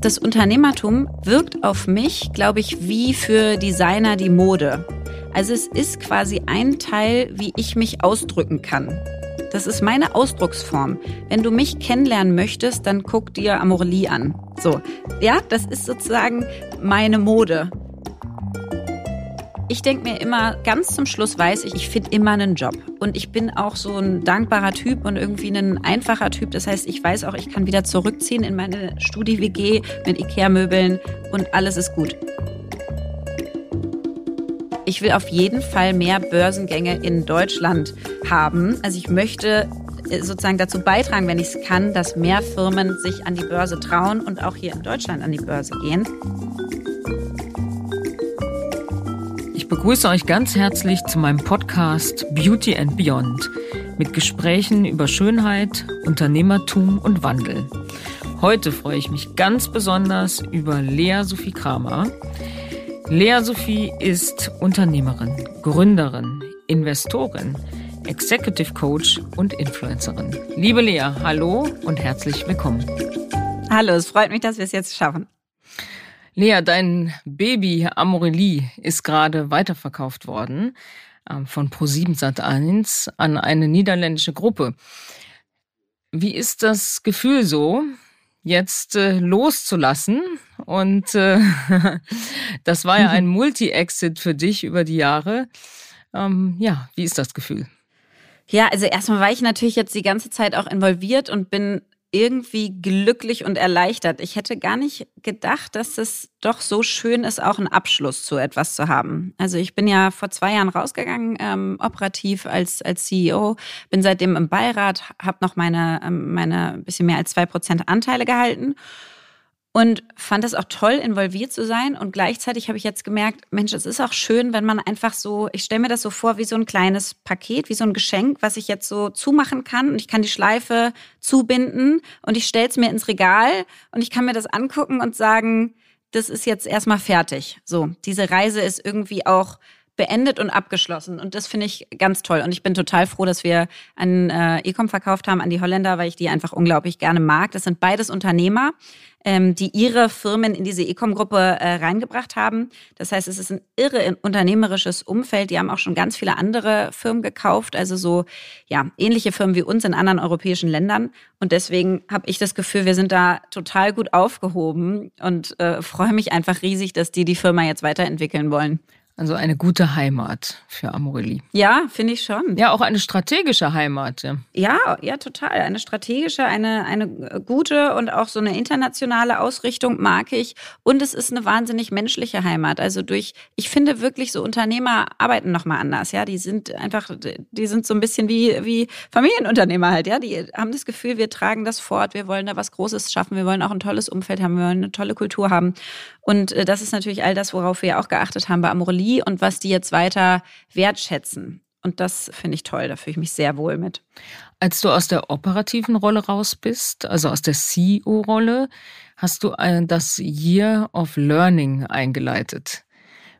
Das Unternehmertum wirkt auf mich, glaube ich, wie für Designer die Mode. Also es ist quasi ein Teil, wie ich mich ausdrücken kann. Das ist meine Ausdrucksform. Wenn du mich kennenlernen möchtest, dann guck dir Amorelie an. So, ja, das ist sozusagen meine Mode. Ich denke mir immer, ganz zum Schluss weiß ich, ich finde immer einen Job. Und ich bin auch so ein dankbarer Typ und irgendwie ein einfacher Typ. Das heißt, ich weiß auch, ich kann wieder zurückziehen in meine Studi-WG mit Ikea-Möbeln und alles ist gut. Ich will auf jeden Fall mehr Börsengänge in Deutschland haben. Also ich möchte äh, sozusagen dazu beitragen, wenn ich es kann, dass mehr Firmen sich an die Börse trauen und auch hier in Deutschland an die Börse gehen. Ich begrüße euch ganz herzlich zu meinem Podcast Beauty and Beyond mit Gesprächen über Schönheit, Unternehmertum und Wandel. Heute freue ich mich ganz besonders über Lea Sophie Kramer. Lea Sophie ist Unternehmerin, Gründerin, Investorin, Executive Coach und Influencerin. Liebe Lea, hallo und herzlich willkommen. Hallo, es freut mich, dass wir es jetzt schaffen. Lea, dein Baby Amorelie ist gerade weiterverkauft worden ähm, von Pro7 Sat1 an eine niederländische Gruppe. Wie ist das Gefühl so, jetzt äh, loszulassen. Und äh, das war ja ein Multi-Exit für dich über die Jahre. Ähm, ja, wie ist das Gefühl? Ja, also erstmal war ich natürlich jetzt die ganze Zeit auch involviert und bin irgendwie glücklich und erleichtert. Ich hätte gar nicht gedacht, dass es doch so schön ist, auch einen Abschluss zu etwas zu haben. Also ich bin ja vor zwei Jahren rausgegangen, ähm, operativ als, als CEO, bin seitdem im Beirat, habe noch meine, ähm, meine bisschen mehr als zwei Prozent Anteile gehalten und fand es auch toll, involviert zu sein. Und gleichzeitig habe ich jetzt gemerkt, Mensch, es ist auch schön, wenn man einfach so, ich stelle mir das so vor wie so ein kleines Paket, wie so ein Geschenk, was ich jetzt so zumachen kann. Und ich kann die Schleife zubinden und ich stelle es mir ins Regal und ich kann mir das angucken und sagen, das ist jetzt erstmal fertig. So, diese Reise ist irgendwie auch beendet und abgeschlossen. Und das finde ich ganz toll. Und ich bin total froh, dass wir an äh, Ecom verkauft haben, an die Holländer, weil ich die einfach unglaublich gerne mag. Das sind beides Unternehmer ähm, die ihre Firmen in diese Ecom-Gruppe äh, reingebracht haben. Das heißt, es ist ein irre unternehmerisches Umfeld. Die haben auch schon ganz viele andere Firmen gekauft, also so ja ähnliche Firmen wie uns in anderen europäischen Ländern. Und deswegen habe ich das Gefühl, wir sind da total gut aufgehoben und äh, freue mich einfach riesig, dass die die Firma jetzt weiterentwickeln wollen. Also eine gute Heimat für Amorelie. Ja, finde ich schon. Ja, auch eine strategische Heimat. Ja. ja, ja, total. Eine strategische, eine, eine gute und auch so eine internationale Ausrichtung mag ich. Und es ist eine wahnsinnig menschliche Heimat. Also durch, ich finde wirklich so Unternehmer arbeiten nochmal anders. Ja, die sind einfach, die sind so ein bisschen wie, wie Familienunternehmer halt. Ja, die haben das Gefühl, wir tragen das fort, wir wollen da was Großes schaffen, wir wollen auch ein tolles Umfeld haben, wir wollen eine tolle Kultur haben. Und äh, das ist natürlich all das, worauf wir auch geachtet haben bei Amorelie und was die jetzt weiter wertschätzen. Und das finde ich toll, da fühle ich mich sehr wohl mit. Als du aus der operativen Rolle raus bist, also aus der CEO-Rolle, hast du das Year of Learning eingeleitet.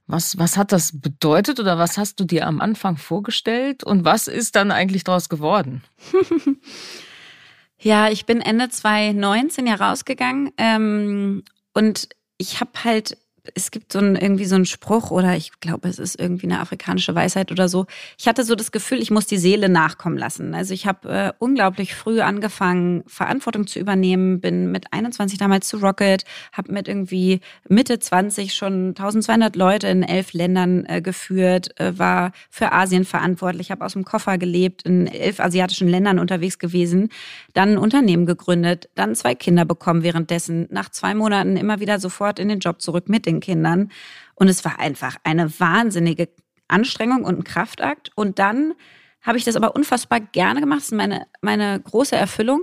Was, was hat das bedeutet oder was hast du dir am Anfang vorgestellt und was ist dann eigentlich daraus geworden? ja, ich bin Ende 2019 ja rausgegangen ähm, und ich habe halt es gibt so ein, irgendwie so einen Spruch oder ich glaube, es ist irgendwie eine afrikanische Weisheit oder so. Ich hatte so das Gefühl, ich muss die Seele nachkommen lassen. Also ich habe äh, unglaublich früh angefangen, Verantwortung zu übernehmen, bin mit 21 damals zu Rocket, habe mit irgendwie Mitte 20 schon 1200 Leute in elf Ländern äh, geführt, äh, war für Asien verantwortlich, habe aus dem Koffer gelebt, in elf asiatischen Ländern unterwegs gewesen, dann ein Unternehmen gegründet, dann zwei Kinder bekommen währenddessen, nach zwei Monaten immer wieder sofort in den Job zurück mit den Kindern. Und es war einfach eine wahnsinnige Anstrengung und ein Kraftakt. Und dann habe ich das aber unfassbar gerne gemacht. Das ist meine, meine große Erfüllung.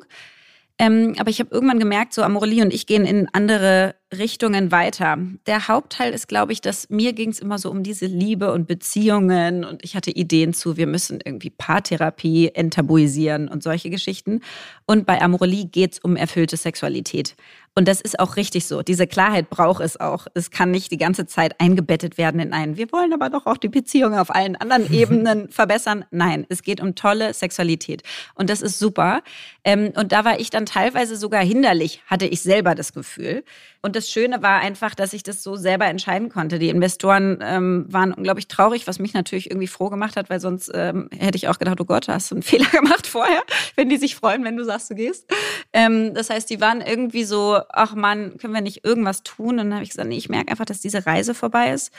Ähm, aber ich habe irgendwann gemerkt, so Amorelie und ich gehen in andere Richtungen weiter. Der Hauptteil ist, glaube ich, dass mir ging es immer so um diese Liebe und Beziehungen und ich hatte Ideen zu, wir müssen irgendwie Paartherapie enttabuisieren und solche Geschichten. Und bei Amorelie geht es um erfüllte Sexualität. Und das ist auch richtig so. Diese Klarheit braucht es auch. Es kann nicht die ganze Zeit eingebettet werden in einen, wir wollen aber doch auch die Beziehung auf allen anderen Ebenen verbessern. Nein, es geht um tolle Sexualität. Und das ist super. Ähm, und da war ich dann teilweise sogar hinderlich, hatte ich selber das Gefühl. Und das Schöne war einfach, dass ich das so selber entscheiden konnte. Die Investoren ähm, waren unglaublich traurig, was mich natürlich irgendwie froh gemacht hat, weil sonst ähm, hätte ich auch gedacht, oh Gott, hast du einen Fehler gemacht vorher, wenn die sich freuen, wenn du sagst, du gehst. Ähm, das heißt, die waren irgendwie so, ach Mann, können wir nicht irgendwas tun? Und dann habe ich gesagt, nee, ich merke einfach, dass diese Reise vorbei ist.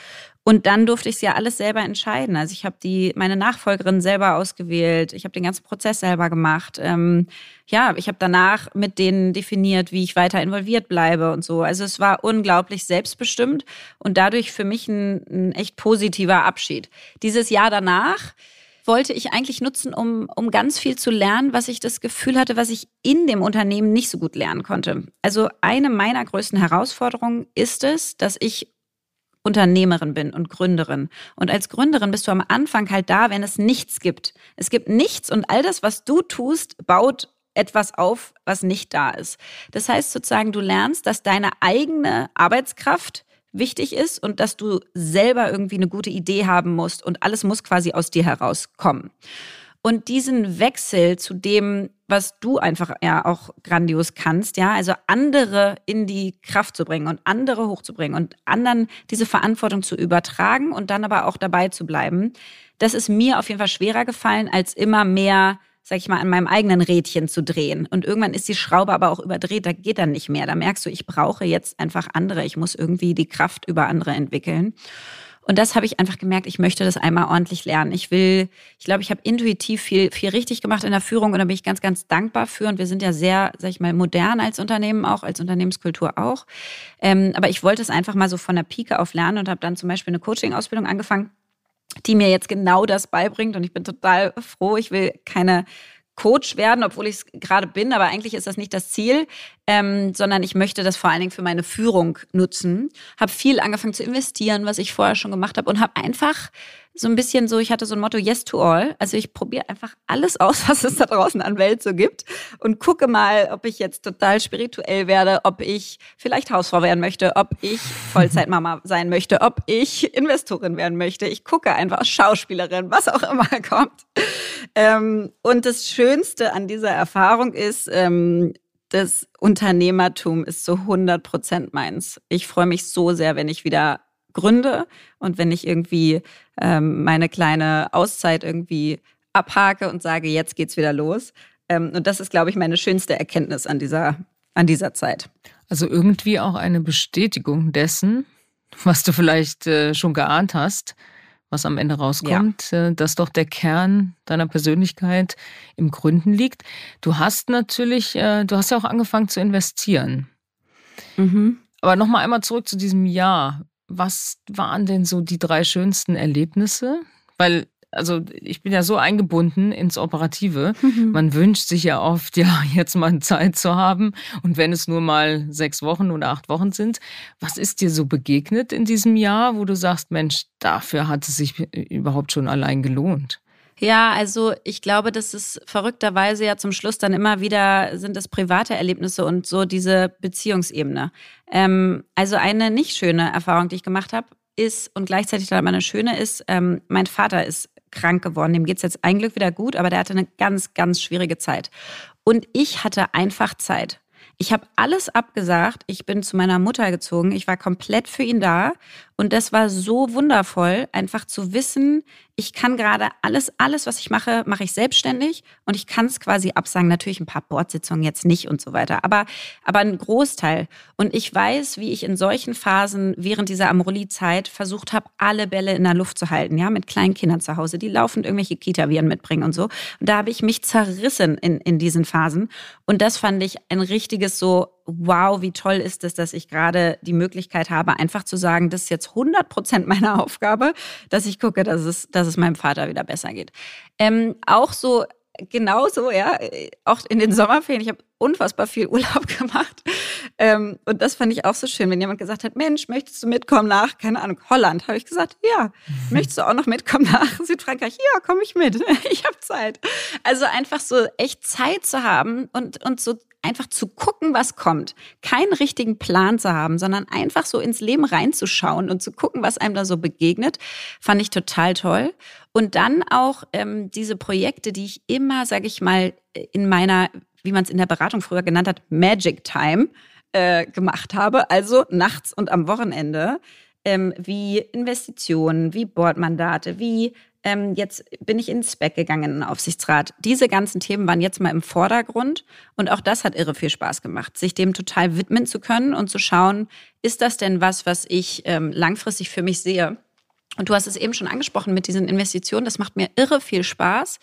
Und dann durfte ich es ja alles selber entscheiden. Also ich habe die meine Nachfolgerin selber ausgewählt, ich habe den ganzen Prozess selber gemacht. Ähm, ja, ich habe danach mit denen definiert, wie ich weiter involviert bleibe und so. Also es war unglaublich selbstbestimmt und dadurch für mich ein, ein echt positiver Abschied. Dieses Jahr danach wollte ich eigentlich nutzen, um, um ganz viel zu lernen, was ich das Gefühl hatte, was ich in dem Unternehmen nicht so gut lernen konnte. Also eine meiner größten Herausforderungen ist es, dass ich Unternehmerin bin und Gründerin. Und als Gründerin bist du am Anfang halt da, wenn es nichts gibt. Es gibt nichts und all das, was du tust, baut etwas auf, was nicht da ist. Das heißt sozusagen, du lernst, dass deine eigene Arbeitskraft wichtig ist und dass du selber irgendwie eine gute Idee haben musst und alles muss quasi aus dir herauskommen. Und diesen Wechsel zu dem, was du einfach ja auch grandios kannst, ja, also andere in die Kraft zu bringen und andere hochzubringen und anderen diese Verantwortung zu übertragen und dann aber auch dabei zu bleiben, das ist mir auf jeden Fall schwerer gefallen, als immer mehr sag ich mal, an meinem eigenen Rädchen zu drehen. Und irgendwann ist die Schraube aber auch überdreht, da geht dann nicht mehr. Da merkst du, ich brauche jetzt einfach andere. Ich muss irgendwie die Kraft über andere entwickeln. Und das habe ich einfach gemerkt, ich möchte das einmal ordentlich lernen. Ich will, ich glaube, ich habe intuitiv viel, viel richtig gemacht in der Führung und da bin ich ganz, ganz dankbar für. Und wir sind ja sehr, sag ich mal, modern als Unternehmen auch, als Unternehmenskultur auch. Ähm, aber ich wollte es einfach mal so von der Pike auf lernen und habe dann zum Beispiel eine Coaching-Ausbildung angefangen die mir jetzt genau das beibringt. Und ich bin total froh. Ich will keine Coach werden, obwohl ich es gerade bin, aber eigentlich ist das nicht das Ziel, ähm, sondern ich möchte das vor allen Dingen für meine Führung nutzen. Habe viel angefangen zu investieren, was ich vorher schon gemacht habe und habe einfach so ein bisschen so, ich hatte so ein Motto Yes to All. Also ich probiere einfach alles aus, was es da draußen an Welt so gibt und gucke mal, ob ich jetzt total spirituell werde, ob ich vielleicht Hausfrau werden möchte, ob ich Vollzeitmama sein möchte, ob ich Investorin werden möchte. Ich gucke einfach Schauspielerin, was auch immer kommt. Ähm, und das Schönste an dieser Erfahrung ist, ähm, das Unternehmertum ist zu 100 Prozent meins. Ich freue mich so sehr, wenn ich wieder gründe und wenn ich irgendwie ähm, meine kleine Auszeit irgendwie abhake und sage, jetzt geht's wieder los. Ähm, und das ist, glaube ich, meine schönste Erkenntnis an dieser, an dieser Zeit. Also irgendwie auch eine Bestätigung dessen, was du vielleicht äh, schon geahnt hast, was am Ende rauskommt, ja. Äh, dass doch der Kern deiner Persönlichkeit im Gründen liegt. Du hast natürlich, äh, du hast ja auch angefangen zu investieren. Mhm. Aber nochmal einmal zurück zu diesem Jahr. Was waren denn so die drei schönsten Erlebnisse? Weil also ich bin ja so eingebunden ins Operative. Mhm. Man wünscht sich ja oft, ja, jetzt mal Zeit zu haben. Und wenn es nur mal sechs Wochen oder acht Wochen sind, was ist dir so begegnet in diesem Jahr, wo du sagst, Mensch, dafür hat es sich überhaupt schon allein gelohnt? Ja, also ich glaube, dass es verrückterweise ja zum Schluss dann immer wieder sind es private Erlebnisse und so diese Beziehungsebene. Ähm, also eine nicht schöne Erfahrung, die ich gemacht habe, ist und gleichzeitig dann aber eine schöne ist, ähm, mein Vater ist krank geworden. Dem geht es jetzt ein Glück wieder gut, aber der hatte eine ganz, ganz schwierige Zeit. Und ich hatte einfach Zeit. Ich habe alles abgesagt. Ich bin zu meiner Mutter gezogen. Ich war komplett für ihn da. Und das war so wundervoll, einfach zu wissen, ich kann gerade alles, alles, was ich mache, mache ich selbstständig und ich kann es quasi absagen. Natürlich ein paar Bordsitzungen jetzt nicht und so weiter, aber, aber ein Großteil. Und ich weiß, wie ich in solchen Phasen während dieser Amorelie-Zeit versucht habe, alle Bälle in der Luft zu halten, ja, mit kleinen Kindern zu Hause, die laufend irgendwelche Kita-Viren mitbringen und so. Und da habe ich mich zerrissen in, in diesen Phasen. Und das fand ich ein richtiges so, wow, wie toll ist es, dass ich gerade die Möglichkeit habe, einfach zu sagen, das ist jetzt 100 Prozent meiner Aufgabe, dass ich gucke, dass es, dass es meinem Vater wieder besser geht. Ähm, auch so, genauso, ja, auch in den Sommerferien, ich habe unfassbar viel Urlaub gemacht. Ähm, und das fand ich auch so schön, wenn jemand gesagt hat, Mensch, möchtest du mitkommen nach, keine Ahnung, Holland? Habe ich gesagt, ja. Mhm. Möchtest du auch noch mitkommen nach Südfrankreich? Ja, komme ich mit. Ich habe Zeit. Also einfach so echt Zeit zu haben und, und so einfach zu gucken, was kommt. Keinen richtigen Plan zu haben, sondern einfach so ins Leben reinzuschauen und zu gucken, was einem da so begegnet, fand ich total toll. Und dann auch ähm, diese Projekte, die ich immer, sage ich mal, in meiner, wie man es in der Beratung früher genannt hat, Magic Time äh, gemacht habe, also nachts und am Wochenende, ähm, wie Investitionen, wie Bordmandate, wie ähm, jetzt bin ich ins Spec gegangen in den Aufsichtsrat. Diese ganzen Themen waren jetzt mal im Vordergrund und auch das hat irre viel Spaß gemacht, sich dem total widmen zu können und zu schauen, ist das denn was, was ich ähm, langfristig für mich sehe? Und du hast es eben schon angesprochen mit diesen Investitionen, das macht mir irre viel Spaß.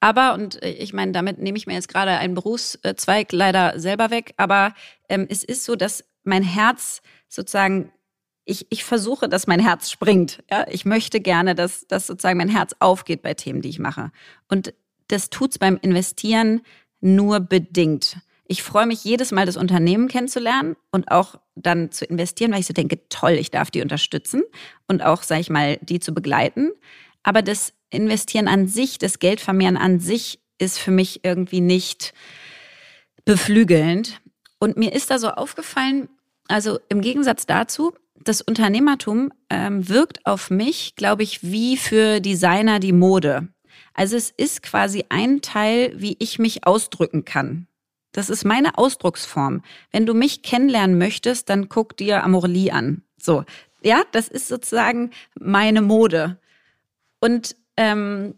Aber, und äh, ich meine, damit nehme ich mir jetzt gerade einen Berufszweig leider selber weg, aber ähm, es ist so, dass mein Herz sozusagen ich, ich versuche, dass mein Herz springt. Ja? Ich möchte gerne, dass, dass sozusagen mein Herz aufgeht bei Themen, die ich mache. Und das tut's beim Investieren nur bedingt. Ich freue mich jedes Mal, das Unternehmen kennenzulernen und auch dann zu investieren, weil ich so denke, toll, ich darf die unterstützen und auch, sage ich mal, die zu begleiten. Aber das Investieren an sich, das Geldvermehren an sich ist für mich irgendwie nicht beflügelnd. Und mir ist da so aufgefallen, also im Gegensatz dazu, das Unternehmertum ähm, wirkt auf mich, glaube ich, wie für Designer die Mode. Also es ist quasi ein Teil, wie ich mich ausdrücken kann. Das ist meine Ausdrucksform. Wenn du mich kennenlernen möchtest, dann guck dir Amorelie an. So, ja, das ist sozusagen meine Mode. Und ähm,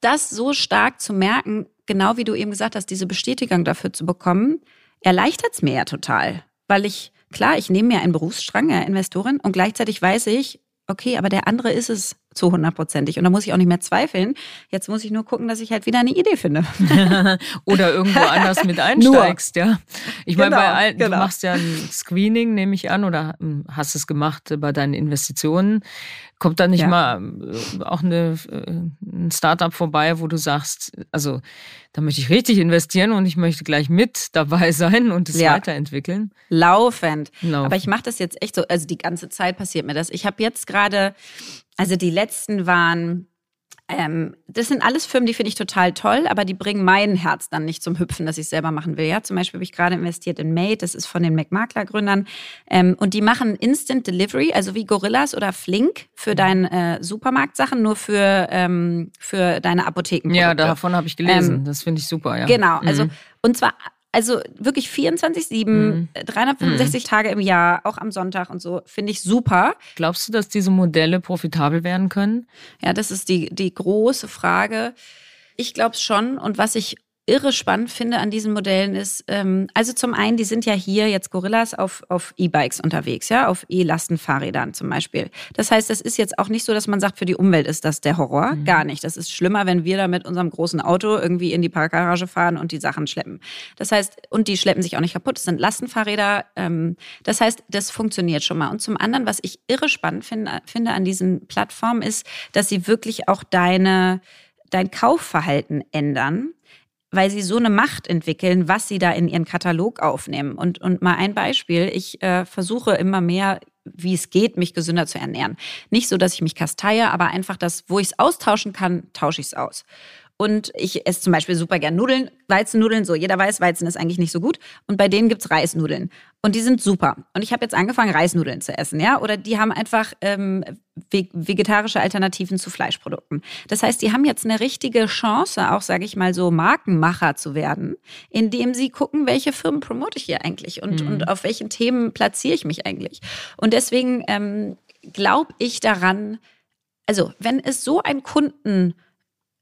das so stark zu merken, genau wie du eben gesagt hast, diese Bestätigung dafür zu bekommen, erleichtert es mir ja total, weil ich Klar, ich nehme mir einen Berufsstrang, ja, Investorin, und gleichzeitig weiß ich, okay, aber der andere ist es zu hundertprozentig. Und da muss ich auch nicht mehr zweifeln. Jetzt muss ich nur gucken, dass ich halt wieder eine Idee finde. Oder irgendwo anders mit einsteigst, ja. Ich genau, meine, bei allen, genau. du machst ja ein Screening, nehme ich an, oder hm, hast es gemacht bei deinen Investitionen. Kommt da nicht ja. mal äh, auch eine, äh, ein Startup vorbei, wo du sagst, also da möchte ich richtig investieren und ich möchte gleich mit dabei sein und es ja. weiterentwickeln? Laufend. Laufend. Aber ich mache das jetzt echt so, also die ganze Zeit passiert mir das. Ich habe jetzt gerade also die letzten waren, ähm, das sind alles Firmen, die finde ich total toll, aber die bringen mein Herz dann nicht zum Hüpfen, dass ich selber machen will. Ja, zum Beispiel habe ich gerade investiert in Made, das ist von den McMakler-Gründern. Ähm, und die machen Instant Delivery, also wie Gorillas oder Flink für mhm. deine äh, Supermarktsachen, nur für, ähm, für deine Apotheken. Ja, davon habe ich gelesen. Ähm, das finde ich super, ja. Genau, also mhm. und zwar also wirklich 24-7, mhm. 365 mhm. Tage im Jahr, auch am Sonntag und so, finde ich super. Glaubst du, dass diese Modelle profitabel werden können? Ja, das ist die, die große Frage. Ich glaube es schon. Und was ich irre spannend finde an diesen Modellen ist, ähm, also zum einen, die sind ja hier jetzt Gorillas auf, auf E-Bikes unterwegs, ja, auf E-Lastenfahrrädern zum Beispiel. Das heißt, das ist jetzt auch nicht so, dass man sagt, für die Umwelt ist das der Horror. Mhm. Gar nicht. Das ist schlimmer, wenn wir da mit unserem großen Auto irgendwie in die Parkgarage fahren und die Sachen schleppen. Das heißt, und die schleppen sich auch nicht kaputt. Das sind Lastenfahrräder. Ähm, das heißt, das funktioniert schon mal. Und zum anderen, was ich irre spannend finde, finde an diesen Plattformen, ist, dass sie wirklich auch deine dein Kaufverhalten ändern weil sie so eine Macht entwickeln, was sie da in ihren Katalog aufnehmen. Und, und mal ein Beispiel, ich äh, versuche immer mehr, wie es geht, mich gesünder zu ernähren. Nicht so, dass ich mich kasteie, aber einfach das, wo ich es austauschen kann, tausche ich es aus. Und ich esse zum Beispiel super gern Nudeln, Weizennudeln. So, jeder weiß, Weizen ist eigentlich nicht so gut. Und bei denen gibt's Reisnudeln. Und die sind super. Und ich habe jetzt angefangen, Reisnudeln zu essen, ja. Oder die haben einfach ähm, vegetarische Alternativen zu Fleischprodukten. Das heißt, die haben jetzt eine richtige Chance, auch, sage ich mal, so Markenmacher zu werden, indem sie gucken, welche Firmen promote ich hier eigentlich und, mhm. und auf welchen Themen platziere ich mich eigentlich. Und deswegen ähm, glaube ich daran, also wenn es so ein Kunden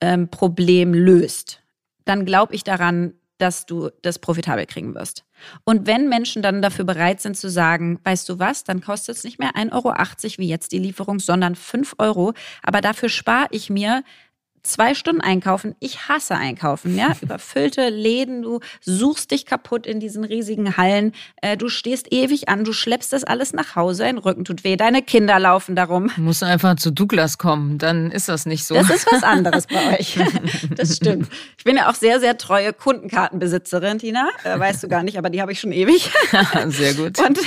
ähm, Problem löst, dann glaube ich daran, dass du das profitabel kriegen wirst. Und wenn Menschen dann dafür bereit sind zu sagen, weißt du was, dann kostet es nicht mehr 1,80 Euro wie jetzt die Lieferung, sondern 5 Euro, aber dafür spare ich mir zwei Stunden einkaufen. Ich hasse einkaufen, ja. Überfüllte Läden, du suchst dich kaputt in diesen riesigen Hallen. Äh, du stehst ewig an, du schleppst das alles nach Hause, dein Rücken tut weh, deine Kinder laufen darum. Du musst einfach zu Douglas kommen, dann ist das nicht so. Das ist was anderes bei euch. Das stimmt. Ich bin ja auch sehr, sehr treue Kundenkartenbesitzerin, Tina. Äh, weißt du gar nicht, aber die habe ich schon ewig. sehr gut. Und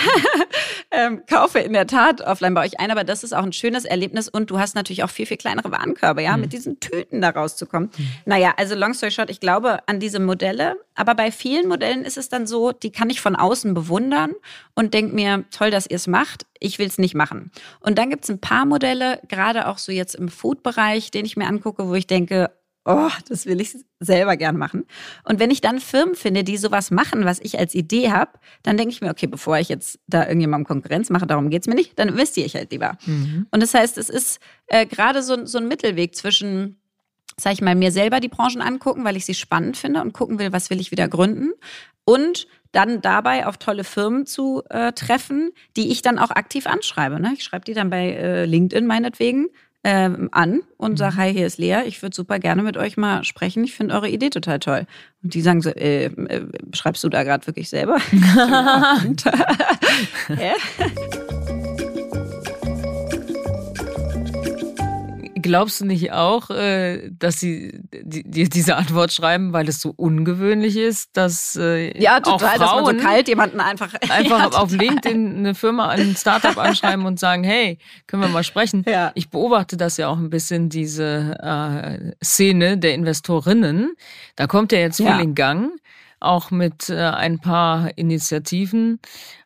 ähm, kaufe in der Tat offline bei euch ein, aber das ist auch ein schönes Erlebnis und du hast natürlich auch viel, viel kleinere Warenkörbe, ja, mhm. mit diesen Tüten da rauszukommen. Mhm. Naja, also long story short, ich glaube an diese Modelle, aber bei vielen Modellen ist es dann so, die kann ich von außen bewundern und denke mir, toll, dass ihr es macht, ich will es nicht machen. Und dann gibt es ein paar Modelle, gerade auch so jetzt im Food-Bereich, den ich mir angucke, wo ich denke, oh, das will ich selber gern machen. Und wenn ich dann Firmen finde, die sowas machen, was ich als Idee habe, dann denke ich mir, okay, bevor ich jetzt da irgendjemandem Konkurrenz mache, darum geht es mir nicht, dann investiere ich halt lieber. Mhm. Und das heißt, es ist äh, gerade so, so ein Mittelweg zwischen sag ich mal, mir selber die Branchen angucken, weil ich sie spannend finde und gucken will, was will ich wieder gründen. Und dann dabei auf tolle Firmen zu äh, treffen, die ich dann auch aktiv anschreibe. Ne? Ich schreibe die dann bei äh, LinkedIn meinetwegen ähm, an und mhm. sage, hi, hier ist Lea, ich würde super gerne mit euch mal sprechen. Ich finde eure Idee total toll. Und die sagen so, äh, äh, schreibst du da gerade wirklich selber? glaubst du nicht auch, äh, dass sie dir diese Antwort schreiben, weil es so ungewöhnlich ist, dass äh, ja total, dass man so kalt jemanden einfach einfach ja, auf LinkedIn eine Firma, ein Startup anschreiben und sagen, hey, können wir mal sprechen? Ja. Ich beobachte das ja auch ein bisschen diese äh, Szene der Investorinnen. Da kommt ja jetzt viel ja. in Gang auch mit äh, ein paar Initiativen.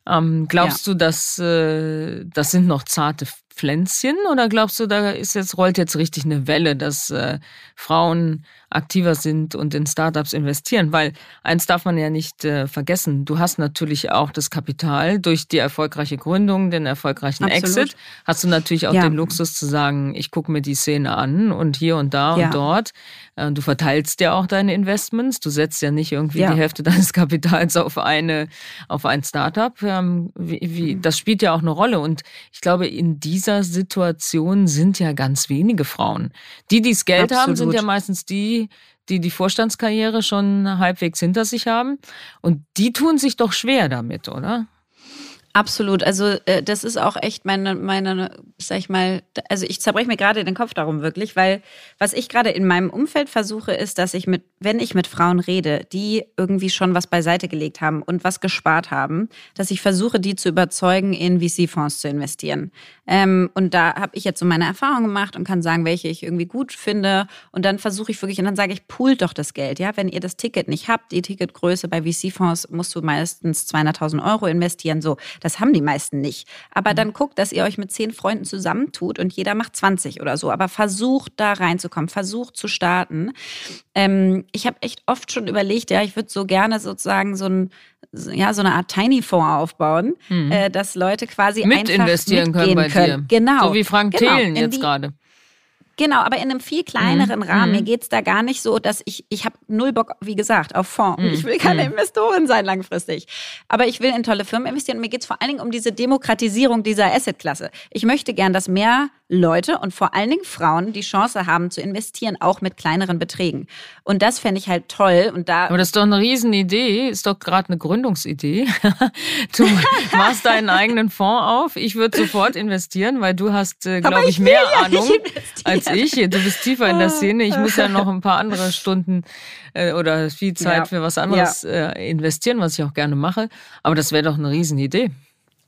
Ähm, glaubst ja. du, dass äh, das sind noch zarte Pflänzchen? Oder glaubst du, da ist jetzt rollt jetzt richtig eine Welle, dass äh, Frauen aktiver sind und in Startups investieren? Weil eins darf man ja nicht äh, vergessen: Du hast natürlich auch das Kapital durch die erfolgreiche Gründung, den erfolgreichen Absolut. Exit. Hast du natürlich auch ja. den Luxus zu sagen: Ich gucke mir die Szene an und hier und da ja. und dort. Äh, du verteilst ja auch deine Investments. Du setzt ja nicht irgendwie ja. die Hälfte deines Kapitals auf eine auf ein Startup. Ähm, wie, wie, das spielt ja auch eine Rolle und ich glaube in dieser Situation sind ja ganz wenige Frauen. Die, die das Geld Absolut. haben, sind ja meistens die, die die Vorstandskarriere schon halbwegs hinter sich haben. Und die tun sich doch schwer damit, oder? Absolut. Also äh, das ist auch echt meine, meine, sag ich mal, also ich zerbreche mir gerade den Kopf darum wirklich, weil was ich gerade in meinem Umfeld versuche, ist, dass ich mit, wenn ich mit Frauen rede, die irgendwie schon was beiseite gelegt haben und was gespart haben, dass ich versuche, die zu überzeugen, in VC-Fonds zu investieren. Ähm, und da habe ich jetzt so meine Erfahrungen gemacht und kann sagen, welche ich irgendwie gut finde. Und dann versuche ich wirklich, und dann sage ich, poolt doch das Geld. Ja, wenn ihr das Ticket nicht habt, die Ticketgröße bei VC-Fonds musst du meistens 200.000 Euro investieren. So, das haben die meisten nicht. Aber mhm. dann guckt, dass ihr euch mit zehn Freunden zusammentut und jeder macht 20 oder so. Aber versucht da reinzukommen, versucht zu starten. Ähm, ich habe echt oft schon überlegt, ja, ich würde so gerne sozusagen so ein ja, so eine Art Tiny Fonds aufbauen, mhm. äh, dass Leute quasi mit einfach investieren können bei können. dir. Genau. So wie Frank genau. Thelen jetzt gerade. Genau, aber in einem viel kleineren mhm. Rahmen. Mir mhm. geht es da gar nicht so, dass ich, ich habe null Bock, wie gesagt, auf Fonds. Mhm. Ich will keine mhm. Investorin sein langfristig. Aber ich will in tolle Firmen investieren. Und mir geht es vor allen Dingen um diese Demokratisierung dieser Assetklasse. Ich möchte gern, dass mehr Leute und vor allen Dingen Frauen die Chance haben zu investieren, auch mit kleineren Beträgen. Und das fände ich halt toll. Und da Aber das ist doch eine Riesenidee, ist doch gerade eine Gründungsidee. du machst deinen eigenen Fonds auf. Ich würde sofort investieren, weil du hast, äh, glaube ich, mehr ja Ahnung als ich. Du bist tiefer in der Szene. Ich muss ja noch ein paar andere Stunden äh, oder viel Zeit ja. für was anderes ja. äh, investieren, was ich auch gerne mache. Aber das wäre doch eine Riesenidee.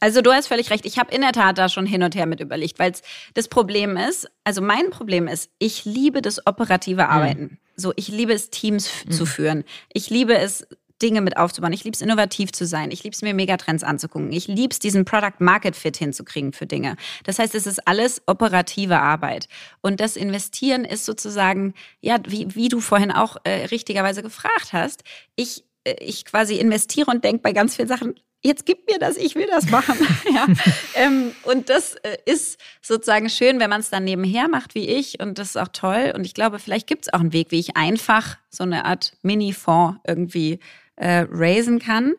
Also du hast völlig recht. Ich habe in der Tat da schon hin und her mit überlegt, weil das Problem ist, also mein Problem ist, ich liebe das operative Arbeiten. Mhm. So, ich liebe es, Teams mhm. zu führen. Ich liebe es, Dinge mit aufzubauen. Ich liebe es, innovativ zu sein. Ich liebe es, mir Megatrends anzugucken. Ich liebe es, diesen Product-Market-Fit hinzukriegen für Dinge. Das heißt, es ist alles operative Arbeit. Und das Investieren ist sozusagen, ja, wie, wie du vorhin auch äh, richtigerweise gefragt hast, ich äh, ich quasi investiere und denke bei ganz vielen Sachen, jetzt gib mir das, ich will das machen. ja. ähm, und das äh, ist sozusagen schön, wenn man es dann nebenher macht wie ich und das ist auch toll. Und ich glaube, vielleicht gibt es auch einen Weg, wie ich einfach so eine Art Mini-Fonds irgendwie äh, raisen kann.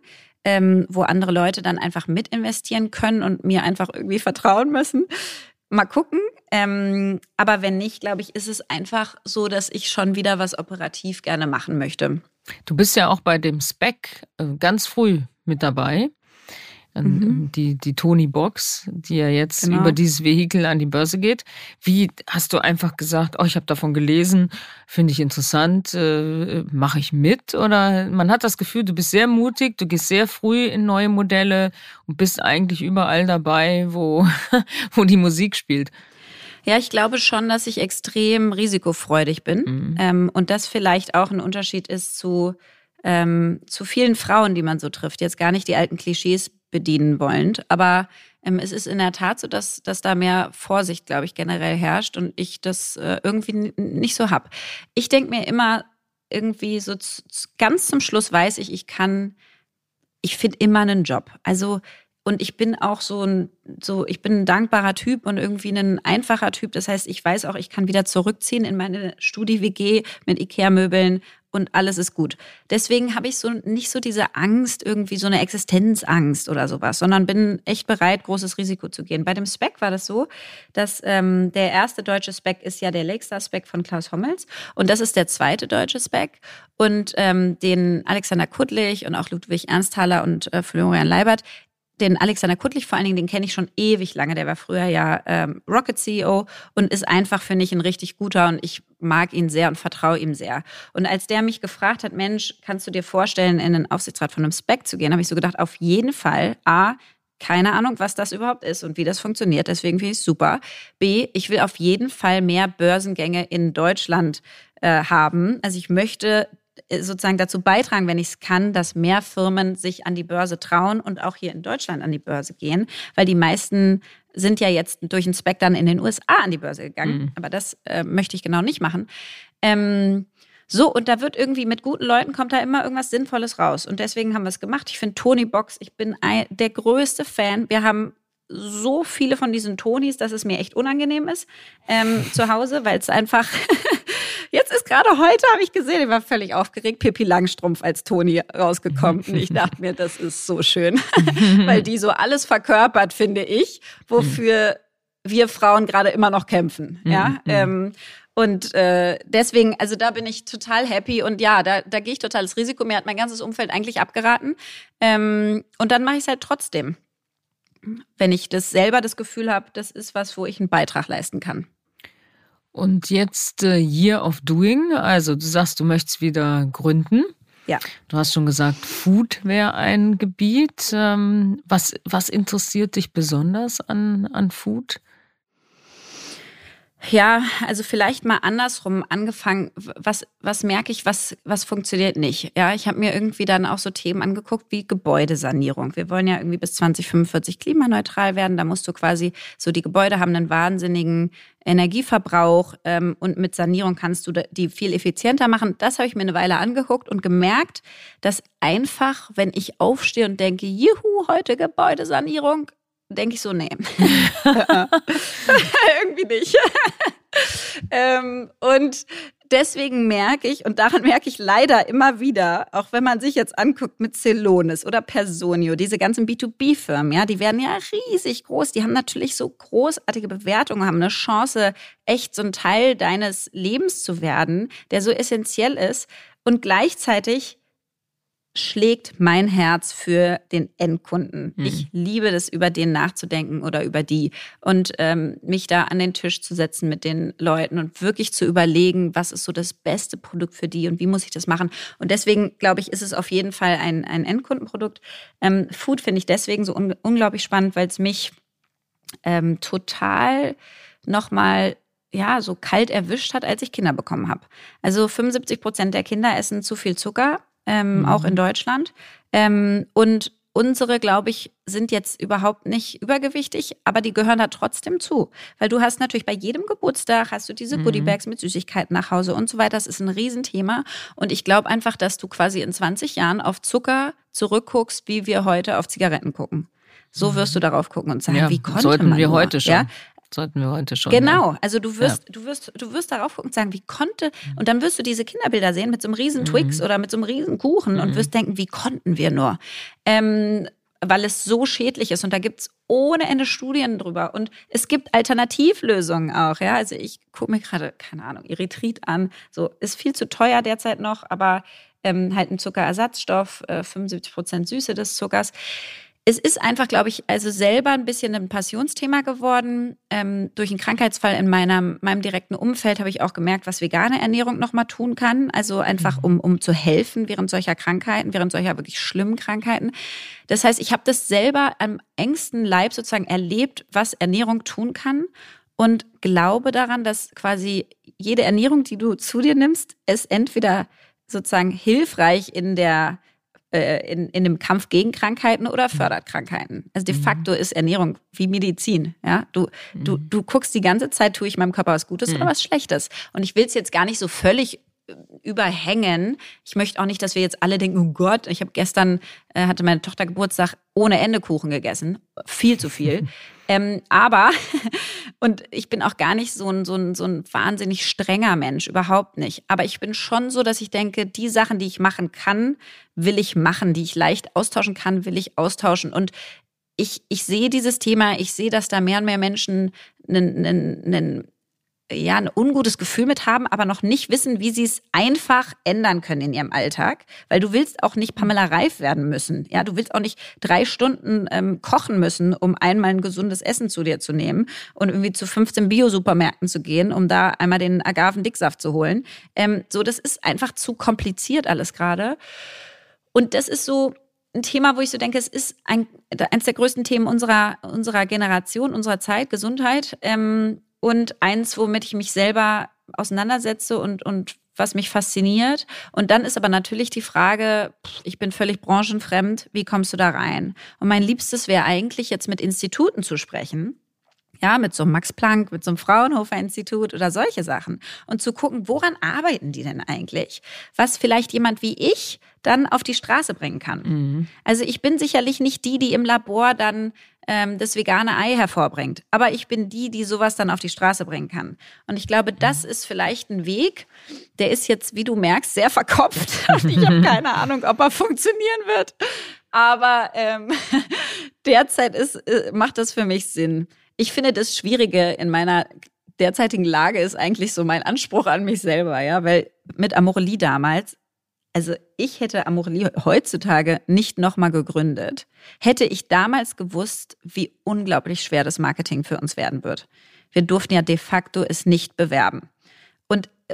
Ähm, wo andere Leute dann einfach mit investieren können und mir einfach irgendwie vertrauen müssen. Mal gucken. Ähm, aber wenn nicht, glaube ich, ist es einfach so, dass ich schon wieder was operativ gerne machen möchte. Du bist ja auch bei dem Spec äh, ganz früh mit dabei. Mhm. Die, die Tony Box, die ja jetzt genau. über dieses Vehikel an die Börse geht. Wie hast du einfach gesagt, oh, ich habe davon gelesen, finde ich interessant, äh, mache ich mit? Oder man hat das Gefühl, du bist sehr mutig, du gehst sehr früh in neue Modelle und bist eigentlich überall dabei, wo, wo die Musik spielt. Ja, ich glaube schon, dass ich extrem risikofreudig bin mhm. ähm, und das vielleicht auch ein Unterschied ist zu, ähm, zu vielen Frauen, die man so trifft. Jetzt gar nicht die alten Klischees bedienen wollend, aber ähm, es ist in der Tat so, dass, dass da mehr Vorsicht, glaube ich, generell herrscht und ich das äh, irgendwie nicht so hab. Ich denke mir immer irgendwie so ganz zum Schluss weiß ich, ich kann, ich finde immer einen Job. Also und ich bin auch so ein, so, ich bin ein dankbarer Typ und irgendwie ein einfacher Typ. Das heißt, ich weiß auch, ich kann wieder zurückziehen in meine Studi-WG mit Ikea-Möbeln und alles ist gut. Deswegen habe ich so nicht so diese Angst, irgendwie so eine Existenzangst oder sowas, sondern bin echt bereit, großes Risiko zu gehen. Bei dem Spec war das so, dass ähm, der erste deutsche Spec ist ja der Lakestar Spec von Klaus Hommels und das ist der zweite deutsche Spec und ähm, den Alexander Kuttlich und auch Ludwig Ernsthaler und äh, Florian Leibert den Alexander Kuttlich vor allen Dingen, den kenne ich schon ewig lange. Der war früher ja ähm, Rocket CEO und ist einfach, finde ich, ein richtig guter und ich mag ihn sehr und vertraue ihm sehr. Und als der mich gefragt hat, Mensch, kannst du dir vorstellen, in den Aufsichtsrat von einem Spec zu gehen, habe ich so gedacht, auf jeden Fall. A, keine Ahnung, was das überhaupt ist und wie das funktioniert. Deswegen finde ich es super. B, ich will auf jeden Fall mehr Börsengänge in Deutschland äh, haben. Also ich möchte sozusagen dazu beitragen, wenn ich es kann, dass mehr Firmen sich an die Börse trauen und auch hier in Deutschland an die Börse gehen, weil die meisten sind ja jetzt durch den Spec dann in den USA an die Börse gegangen. Mhm. Aber das äh, möchte ich genau nicht machen. Ähm, so, und da wird irgendwie mit guten Leuten kommt da immer irgendwas Sinnvolles raus. Und deswegen haben wir es gemacht. Ich finde Tony Box, ich bin ein, der größte Fan. Wir haben so viele von diesen Tonis, dass es mir echt unangenehm ist ähm, zu Hause, weil es einfach Jetzt ist gerade heute, habe ich gesehen, ich war völlig aufgeregt, Pippi Langstrumpf als Toni rausgekommen. Und ich dachte mir, das ist so schön, weil die so alles verkörpert, finde ich, wofür wir Frauen gerade immer noch kämpfen. Ja. Mhm. Ähm, und äh, deswegen, also da bin ich total happy und ja, da, da gehe ich totales Risiko. Mir hat mein ganzes Umfeld eigentlich abgeraten. Ähm, und dann mache ich es halt trotzdem. Wenn ich das selber das Gefühl habe, das ist was, wo ich einen Beitrag leisten kann. Und jetzt äh, Year of Doing, also du sagst, du möchtest wieder gründen. Ja. Du hast schon gesagt, Food wäre ein Gebiet. Ähm, was, was interessiert dich besonders an, an Food? Ja, also vielleicht mal andersrum angefangen. Was, was merke ich, was, was funktioniert nicht? Ja, ich habe mir irgendwie dann auch so Themen angeguckt wie Gebäudesanierung. Wir wollen ja irgendwie bis 2045 klimaneutral werden. Da musst du quasi so, die Gebäude haben einen wahnsinnigen Energieverbrauch ähm, und mit Sanierung kannst du die viel effizienter machen. Das habe ich mir eine Weile angeguckt und gemerkt, dass einfach, wenn ich aufstehe und denke, juhu, heute Gebäudesanierung, denke ich so, nee. Irgendwie nicht. ähm, und deswegen merke ich, und daran merke ich leider immer wieder, auch wenn man sich jetzt anguckt mit Celonis oder Personio, diese ganzen B2B-Firmen, ja, die werden ja riesig groß. Die haben natürlich so großartige Bewertungen, haben eine Chance, echt so ein Teil deines Lebens zu werden, der so essentiell ist. Und gleichzeitig schlägt mein Herz für den Endkunden. Mhm. Ich liebe das, über den nachzudenken oder über die und ähm, mich da an den Tisch zu setzen mit den Leuten und wirklich zu überlegen, was ist so das beste Produkt für die und wie muss ich das machen. Und deswegen glaube ich, ist es auf jeden Fall ein, ein Endkundenprodukt. Ähm, Food finde ich deswegen so un unglaublich spannend, weil es mich ähm, total nochmal ja, so kalt erwischt hat, als ich Kinder bekommen habe. Also 75 Prozent der Kinder essen zu viel Zucker ähm, mhm. auch in Deutschland. Ähm, und unsere, glaube ich, sind jetzt überhaupt nicht übergewichtig, aber die gehören da trotzdem zu. Weil du hast natürlich bei jedem Geburtstag hast du diese mhm. Goodiebags mit Süßigkeiten nach Hause und so weiter. Das ist ein Riesenthema. Und ich glaube einfach, dass du quasi in 20 Jahren auf Zucker zurückguckst, wie wir heute auf Zigaretten gucken. So wirst du mhm. darauf gucken und sagen, ja, wie konnte sollten man wir nur? heute schon. Ja? Sollten wir heute schon. Genau, ja. also du wirst, ja. du wirst, du wirst darauf gucken und sagen, wie konnte, und dann wirst du diese Kinderbilder sehen mit so einem riesen Twix mhm. oder mit so einem riesen Kuchen mhm. und wirst denken, wie konnten wir nur? Ähm, weil es so schädlich ist. Und da gibt es ohne Ende Studien drüber. Und es gibt Alternativlösungen auch. Ja? Also ich gucke mir gerade, keine Ahnung, Erythrit an. So, ist viel zu teuer derzeit noch, aber ähm, halt ein Zuckerersatzstoff, äh, 75 Prozent Süße des Zuckers es ist einfach, glaube ich, also selber ein bisschen ein Passionsthema geworden. Ähm, durch einen Krankheitsfall in meinem, meinem direkten Umfeld habe ich auch gemerkt, was vegane Ernährung nochmal tun kann. Also einfach, mhm. um, um zu helfen während solcher Krankheiten, während solcher wirklich schlimmen Krankheiten. Das heißt, ich habe das selber am engsten Leib sozusagen erlebt, was Ernährung tun kann. Und glaube daran, dass quasi jede Ernährung, die du zu dir nimmst, es entweder sozusagen hilfreich in der äh, in, in dem Kampf gegen Krankheiten oder fördert Krankheiten. Also de mhm. facto ist Ernährung wie Medizin. Ja, du, du, mhm. du guckst die ganze Zeit, tue ich meinem Körper was Gutes oder mhm. was Schlechtes. Und ich will es jetzt gar nicht so völlig äh, überhängen. Ich möchte auch nicht, dass wir jetzt alle denken, oh Gott, ich habe gestern, äh, hatte meine Tochter Geburtstag ohne Ende Kuchen gegessen. Viel zu viel. Ähm, aber, und ich bin auch gar nicht so ein, so, ein, so ein wahnsinnig strenger Mensch, überhaupt nicht. Aber ich bin schon so, dass ich denke, die Sachen, die ich machen kann, will ich machen, die ich leicht austauschen kann, will ich austauschen. Und ich, ich sehe dieses Thema, ich sehe, dass da mehr und mehr Menschen einen, einen, einen ja, ein ungutes Gefühl mit haben, aber noch nicht wissen, wie sie es einfach ändern können in ihrem Alltag. Weil du willst auch nicht Pamela Reif werden müssen. Ja, du willst auch nicht drei Stunden ähm, kochen müssen, um einmal ein gesundes Essen zu dir zu nehmen und irgendwie zu 15 Bio-Supermärkten zu gehen, um da einmal den Agavendicksaft zu holen. Ähm, so, das ist einfach zu kompliziert alles gerade. Und das ist so, ein Thema, wo ich so denke, es ist ein, eines der größten Themen unserer, unserer Generation, unserer Zeit, Gesundheit. Ähm, und eins, womit ich mich selber auseinandersetze und, und was mich fasziniert. Und dann ist aber natürlich die Frage, ich bin völlig branchenfremd, wie kommst du da rein? Und mein Liebstes wäre eigentlich jetzt mit Instituten zu sprechen. Ja, mit so einem Max Planck, mit so einem Fraunhofer Institut oder solche Sachen. Und zu gucken, woran arbeiten die denn eigentlich? Was vielleicht jemand wie ich dann auf die Straße bringen kann. Mhm. Also ich bin sicherlich nicht die, die im Labor dann ähm, das vegane Ei hervorbringt. Aber ich bin die, die sowas dann auf die Straße bringen kann. Und ich glaube, das ist vielleicht ein Weg, der ist jetzt, wie du merkst, sehr verkopft. Und ich habe keine Ahnung, ob er funktionieren wird. Aber ähm, derzeit ist, äh, macht das für mich Sinn. Ich finde, das Schwierige in meiner derzeitigen Lage ist eigentlich so mein Anspruch an mich selber, ja, weil mit Amorelie damals also ich hätte Amorelie heutzutage nicht nochmal gegründet. Hätte ich damals gewusst, wie unglaublich schwer das Marketing für uns werden wird. Wir durften ja de facto es nicht bewerben.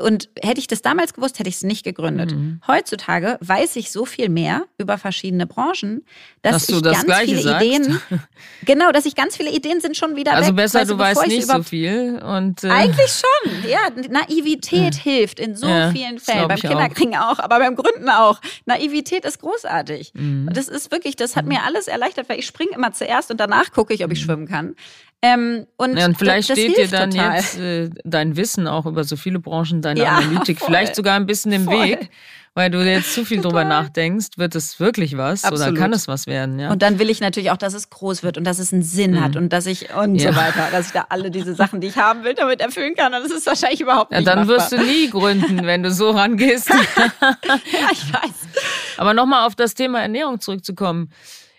Und hätte ich das damals gewusst, hätte ich es nicht gegründet. Mhm. Heutzutage weiß ich so viel mehr über verschiedene Branchen, dass, dass ich das ganz viele sagst. Ideen, genau, dass ich ganz viele Ideen sind schon wieder also weg. besser, weißt du, weißt nicht so viel. Und, äh eigentlich schon, ja. Naivität ja. hilft in so ja, vielen Fällen. Beim Kinderkriegen auch. auch. aber beim Gründen auch. Naivität ist großartig. Mhm. Und das ist wirklich, das hat mhm. mir alles erleichtert, weil ich springe immer zuerst und danach gucke ich, ob ich mhm. schwimmen kann. Ähm, und, ja, und vielleicht das, das steht dir dann total. jetzt äh, dein Wissen auch über so viele Branchen, deine ja, Analytik, voll. vielleicht sogar ein bisschen im voll. Weg, weil du jetzt zu viel drüber nachdenkst, wird es wirklich was Absolut. oder kann es was werden? Ja? Und dann will ich natürlich auch, dass es groß wird und dass es einen Sinn mhm. hat und dass ich und ja. so weiter, dass ich da alle diese Sachen, die ich haben will, damit erfüllen kann. Und das ist wahrscheinlich überhaupt nicht Ja, dann machbar. wirst du nie gründen, wenn du so rangehst. ja, ich weiß. Aber nochmal auf das Thema Ernährung zurückzukommen.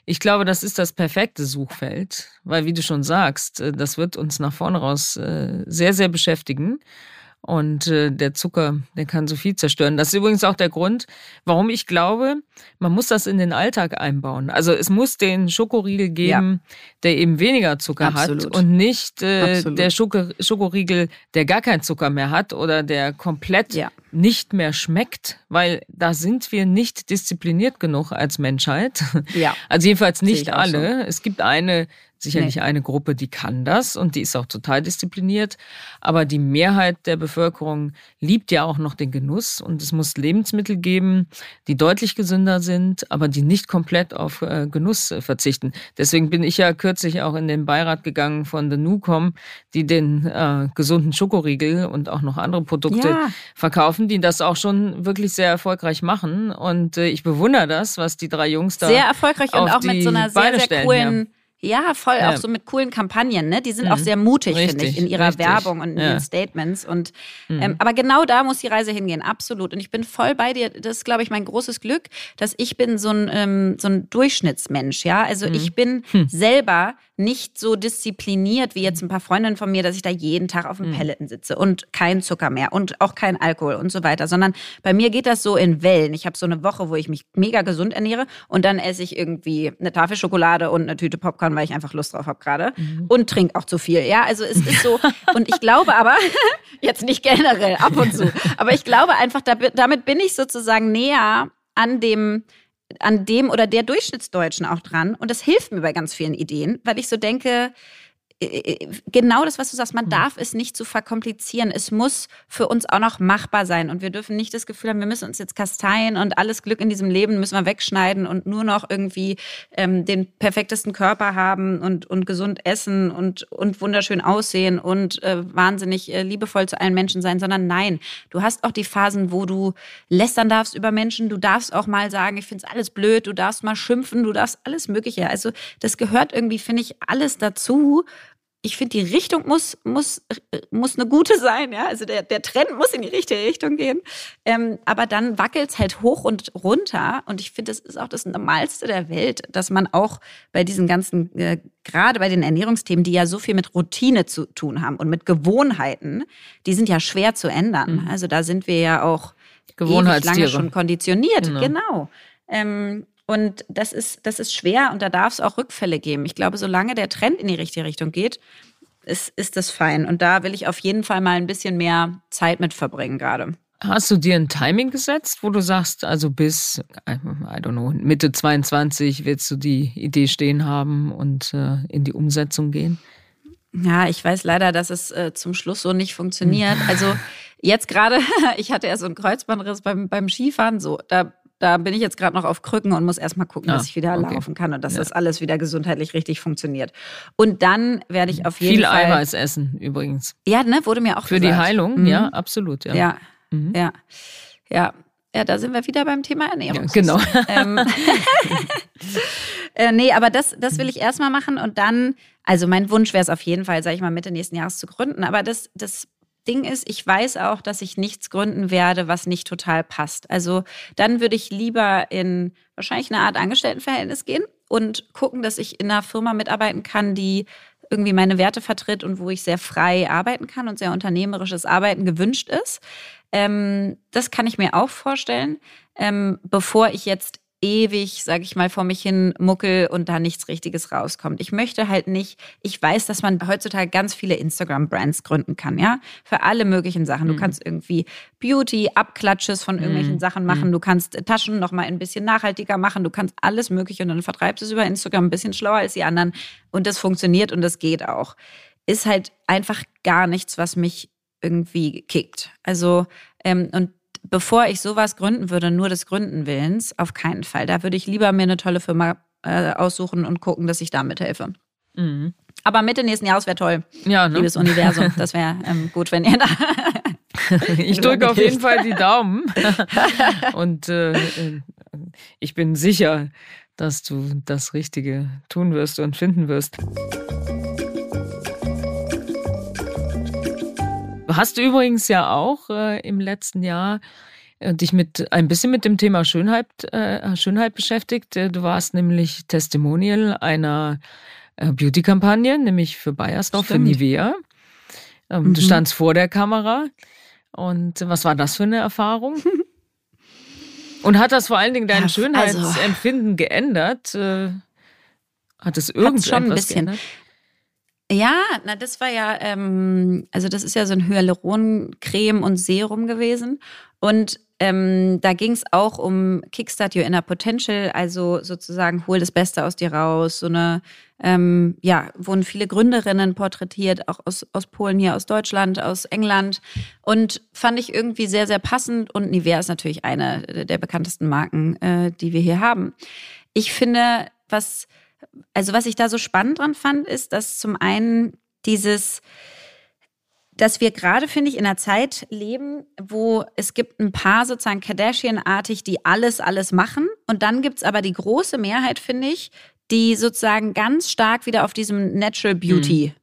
Ich glaube, das ist das perfekte Suchfeld, weil wie du schon sagst, äh, das wird uns nach vorne raus äh, sehr, sehr beschäftigen. Und äh, der Zucker, der kann so viel zerstören. Das ist übrigens auch der Grund, warum ich glaube, man muss das in den Alltag einbauen. Also es muss den Schokoriegel geben, ja. der eben weniger Zucker Absolut. hat und nicht äh, der Schoko Schokoriegel, der gar keinen Zucker mehr hat oder der komplett ja. nicht mehr schmeckt, weil da sind wir nicht diszipliniert genug als Menschheit. Ja. Also jedenfalls nicht alle. So. Es gibt eine sicherlich nee. eine Gruppe, die kann das und die ist auch total diszipliniert. Aber die Mehrheit der Bevölkerung liebt ja auch noch den Genuss und es muss Lebensmittel geben, die deutlich gesünder sind, aber die nicht komplett auf äh, Genuss äh, verzichten. Deswegen bin ich ja kürzlich auch in den Beirat gegangen von The Newcom, die den äh, gesunden Schokoriegel und auch noch andere Produkte ja. verkaufen, die das auch schon wirklich sehr erfolgreich machen. Und äh, ich bewundere das, was die drei Jungs da sehr erfolgreich und auch mit so einer sehr, sehr coolen Ja, voll, ja. auch so mit coolen Kampagnen, ne? Die sind mhm. auch sehr mutig, finde ich, in ihrer richtig. Werbung und in ja. ihren Statements. Und mhm. ähm, aber genau da muss die Reise hingehen, absolut. Und ich bin voll bei dir. Das ist, glaube ich, mein großes Glück, dass ich bin so ein, ähm, so ein Durchschnittsmensch, ja. Also mhm. ich bin hm. selber nicht so diszipliniert wie jetzt ein paar Freundinnen von mir, dass ich da jeden Tag auf dem mhm. Pelleten sitze und kein Zucker mehr und auch kein Alkohol und so weiter, sondern bei mir geht das so in Wellen. Ich habe so eine Woche, wo ich mich mega gesund ernähre und dann esse ich irgendwie eine Tafel Schokolade und eine Tüte Popcorn, weil ich einfach Lust drauf habe gerade mhm. und trinke auch zu viel. Ja, also es ist so und ich glaube aber jetzt nicht generell ab und zu, aber ich glaube einfach, damit bin ich sozusagen näher an dem an dem oder der Durchschnittsdeutschen auch dran. Und das hilft mir bei ganz vielen Ideen, weil ich so denke, genau das, was du sagst, man mhm. darf es nicht zu verkomplizieren. Es muss für uns auch noch machbar sein. Und wir dürfen nicht das Gefühl haben, wir müssen uns jetzt kasteien und alles Glück in diesem Leben müssen wir wegschneiden und nur noch irgendwie ähm, den perfektesten Körper haben und, und gesund essen und, und wunderschön aussehen und äh, wahnsinnig äh, liebevoll zu allen Menschen sein, sondern nein, du hast auch die Phasen, wo du lästern darfst über Menschen. Du darfst auch mal sagen, ich finde es alles blöd. Du darfst mal schimpfen. Du darfst alles Mögliche. Also das gehört irgendwie, finde ich, alles dazu ich finde, die Richtung muss, muss, muss eine gute sein, ja. Also der, der Trend muss in die richtige Richtung gehen. Ähm, aber dann wackelt es halt hoch und runter. Und ich finde, das ist auch das Normalste der Welt, dass man auch bei diesen ganzen, äh, gerade bei den Ernährungsthemen, die ja so viel mit Routine zu tun haben und mit Gewohnheiten, die sind ja schwer zu ändern. Mhm. Also da sind wir ja auch lange schon konditioniert. Genau. genau. Ähm, und das ist, das ist schwer und da darf es auch Rückfälle geben. Ich glaube, solange der Trend in die richtige Richtung geht, ist, ist das fein. Und da will ich auf jeden Fall mal ein bisschen mehr Zeit mit verbringen gerade. Hast du dir ein Timing gesetzt, wo du sagst, also bis, I don't know, Mitte 22 willst du die Idee stehen haben und äh, in die Umsetzung gehen? Ja, ich weiß leider, dass es äh, zum Schluss so nicht funktioniert. Also jetzt gerade, ich hatte ja so einen Kreuzbandriss beim, beim Skifahren, so, da da bin ich jetzt gerade noch auf Krücken und muss erstmal gucken, ah, dass ich wieder okay. laufen kann und dass ja. das alles wieder gesundheitlich richtig funktioniert. Und dann werde ich auf jeden Viel Fall. Viel Eiweiß essen übrigens. Ja, ne, wurde mir auch Für gesagt. die Heilung, mhm. ja, absolut, ja. Ja, mhm. ja. Ja, ja, da sind wir wieder beim Thema Ernährung. Ja, genau. ähm, äh, nee, aber das, das will ich erstmal machen und dann, also mein Wunsch wäre es auf jeden Fall, sage ich mal, Mitte nächsten Jahres zu gründen. Aber das, das Ding ist, ich weiß auch, dass ich nichts gründen werde, was nicht total passt. Also dann würde ich lieber in wahrscheinlich eine Art Angestelltenverhältnis gehen und gucken, dass ich in einer Firma mitarbeiten kann, die irgendwie meine Werte vertritt und wo ich sehr frei arbeiten kann und sehr unternehmerisches Arbeiten gewünscht ist. Ähm, das kann ich mir auch vorstellen, ähm, bevor ich jetzt ewig, sage ich mal, vor mich hin muckel und da nichts Richtiges rauskommt. Ich möchte halt nicht, ich weiß, dass man heutzutage ganz viele Instagram-Brands gründen kann, ja, für alle möglichen Sachen. Du mhm. kannst irgendwie Beauty, Abklatsches von irgendwelchen mhm. Sachen machen, mhm. du kannst Taschen noch mal ein bisschen nachhaltiger machen, du kannst alles mögliche und dann vertreibst du es über Instagram ein bisschen schlauer als die anderen und das funktioniert und das geht auch. Ist halt einfach gar nichts, was mich irgendwie kickt. Also ähm, und bevor ich sowas gründen würde, nur des Gründen Willens, auf keinen Fall. Da würde ich lieber mir eine tolle Firma äh, aussuchen und gucken, dass ich da mithelfe. Mhm. Aber Mitte nächsten Jahres wäre toll. Ja, ne? Liebes Universum, das wäre ähm, gut, wenn ihr da. ich drücke auf jeden Fall die Daumen. und äh, ich bin sicher, dass du das Richtige tun wirst und finden wirst. Du hast übrigens ja auch äh, im letzten Jahr äh, dich mit ein bisschen mit dem Thema Schönheit, äh, Schönheit beschäftigt. Äh, du warst nämlich Testimonial einer äh, Beauty-Kampagne, nämlich für Bayersdorf, für Nivea. Ähm, mhm. Du standst vor der Kamera. Und was war das für eine Erfahrung? Und hat das vor allen Dingen dein ja, also Schönheitsempfinden also, geändert? Hat es irgendwas schon ein bisschen. Geändert? Ja, na, das war ja, ähm, also das ist ja so ein Hyaluroncreme und Serum gewesen. Und ähm, da ging es auch um Kickstart Your Inner Potential, also sozusagen hol das Beste aus dir raus. So eine, ähm, ja, wurden viele Gründerinnen porträtiert, auch aus, aus Polen, hier aus Deutschland, aus England. Und fand ich irgendwie sehr, sehr passend. Und Nivea ist natürlich eine der bekanntesten Marken, äh, die wir hier haben. Ich finde, was also was ich da so spannend dran fand, ist, dass zum einen dieses, dass wir gerade, finde ich, in einer Zeit leben, wo es gibt ein paar sozusagen Kardashian-artig, die alles, alles machen. Und dann gibt es aber die große Mehrheit, finde ich, die sozusagen ganz stark wieder auf diesem Natural Beauty mhm.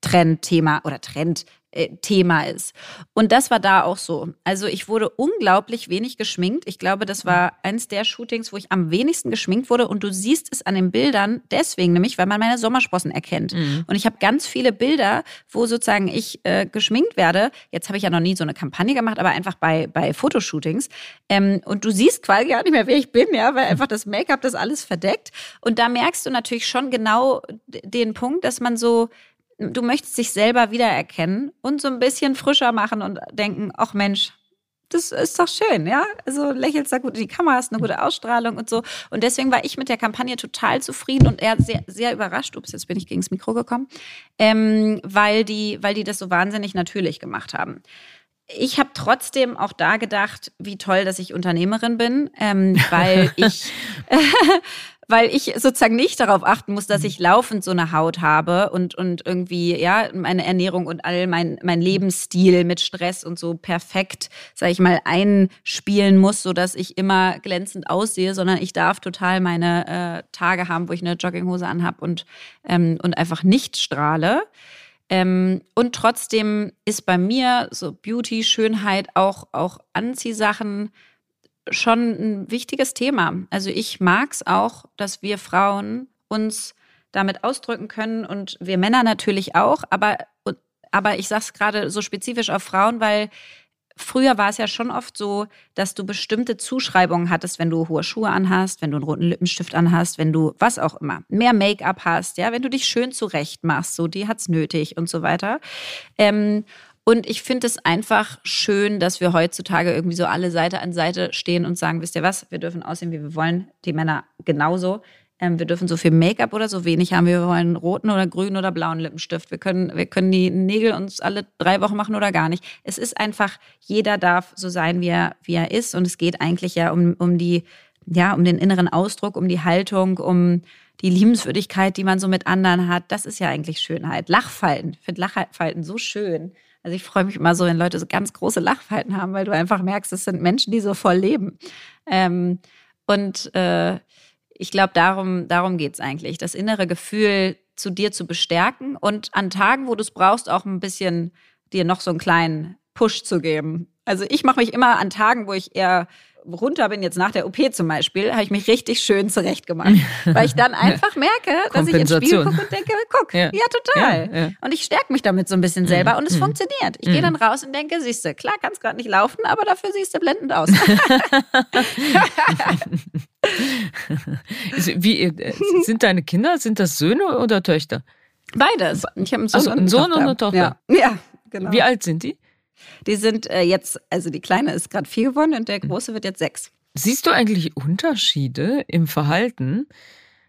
Trend-Thema oder Trend, Thema ist. Und das war da auch so. Also ich wurde unglaublich wenig geschminkt. Ich glaube, das war eins der Shootings, wo ich am wenigsten geschminkt wurde. Und du siehst es an den Bildern deswegen nämlich, weil man meine Sommersprossen erkennt. Mhm. Und ich habe ganz viele Bilder, wo sozusagen ich äh, geschminkt werde. Jetzt habe ich ja noch nie so eine Kampagne gemacht, aber einfach bei, bei Fotoshootings. Ähm, und du siehst quasi gar nicht mehr, wer ich bin, ja, weil einfach das Make-up das alles verdeckt. Und da merkst du natürlich schon genau den Punkt, dass man so du möchtest dich selber wiedererkennen und so ein bisschen frischer machen und denken, ach Mensch, das ist doch schön, ja. Also lächelst da gut in die Kamera, hast eine gute Ausstrahlung und so. Und deswegen war ich mit der Kampagne total zufrieden und er sehr, sehr überrascht. Ups, jetzt bin ich gegen das Mikro gekommen, ähm, weil die, weil die das so wahnsinnig natürlich gemacht haben. Ich habe trotzdem auch da gedacht, wie toll, dass ich Unternehmerin bin, ähm, weil ich, weil ich sozusagen nicht darauf achten muss, dass ich laufend so eine Haut habe und, und irgendwie, ja, meine Ernährung und all mein, mein Lebensstil mit Stress und so perfekt, sag ich mal, einspielen muss, sodass ich immer glänzend aussehe, sondern ich darf total meine äh, Tage haben, wo ich eine Jogginghose anhab und, ähm, und einfach nicht strahle. Ähm, und trotzdem ist bei mir so Beauty, Schönheit, auch, auch Anziehsachen, schon ein wichtiges Thema. Also ich mag es auch, dass wir Frauen uns damit ausdrücken können und wir Männer natürlich auch, aber, aber ich sage es gerade so spezifisch auf Frauen, weil früher war es ja schon oft so, dass du bestimmte Zuschreibungen hattest, wenn du hohe Schuhe anhast, wenn du einen roten Lippenstift anhast, wenn du was auch immer, mehr Make-up hast, ja, wenn du dich schön zurecht machst, so die hat's nötig und so weiter. Ähm, und ich finde es einfach schön, dass wir heutzutage irgendwie so alle Seite an Seite stehen und sagen, wisst ihr was, wir dürfen aussehen, wie wir wollen. Die Männer genauso. Ähm, wir dürfen so viel Make-up oder so wenig haben. Wir wollen roten oder grünen oder blauen Lippenstift. Wir können, wir können die Nägel uns alle drei Wochen machen oder gar nicht. Es ist einfach, jeder darf so sein, wie er, wie er ist. Und es geht eigentlich ja um, um die, ja, um den inneren Ausdruck, um die Haltung, um die Liebenswürdigkeit, die man so mit anderen hat. Das ist ja eigentlich Schönheit. Lachfalten. Ich finde Lachfalten so schön. Also ich freue mich immer so, wenn Leute so ganz große Lachfalten haben, weil du einfach merkst, es sind Menschen, die so voll leben. Ähm, und äh, ich glaube, darum, darum geht es eigentlich, das innere Gefühl zu dir zu bestärken und an Tagen, wo du es brauchst, auch ein bisschen dir noch so einen kleinen Push zu geben. Also ich mache mich immer an Tagen, wo ich eher runter bin, jetzt nach der OP zum Beispiel, habe ich mich richtig schön zurechtgemacht. weil ich dann einfach merke, dass ich ins Spiel gucke und denke, guck, ja, ja total. Ja, ja. Und ich stärke mich damit so ein bisschen selber und es mhm. funktioniert. Ich mhm. gehe dann raus und denke, siehst du, klar, kannst gerade nicht laufen, aber dafür siehst du blendend aus. Wie, äh, sind deine Kinder, sind das Söhne oder Töchter? Beides. Ich habe einen Sohn, also, und, einen Sohn und eine Tochter. Ja, ja genau. Wie alt sind die? Die sind äh, jetzt, also die Kleine ist gerade vier geworden und der mhm. Große wird jetzt sechs. Siehst du eigentlich Unterschiede im Verhalten?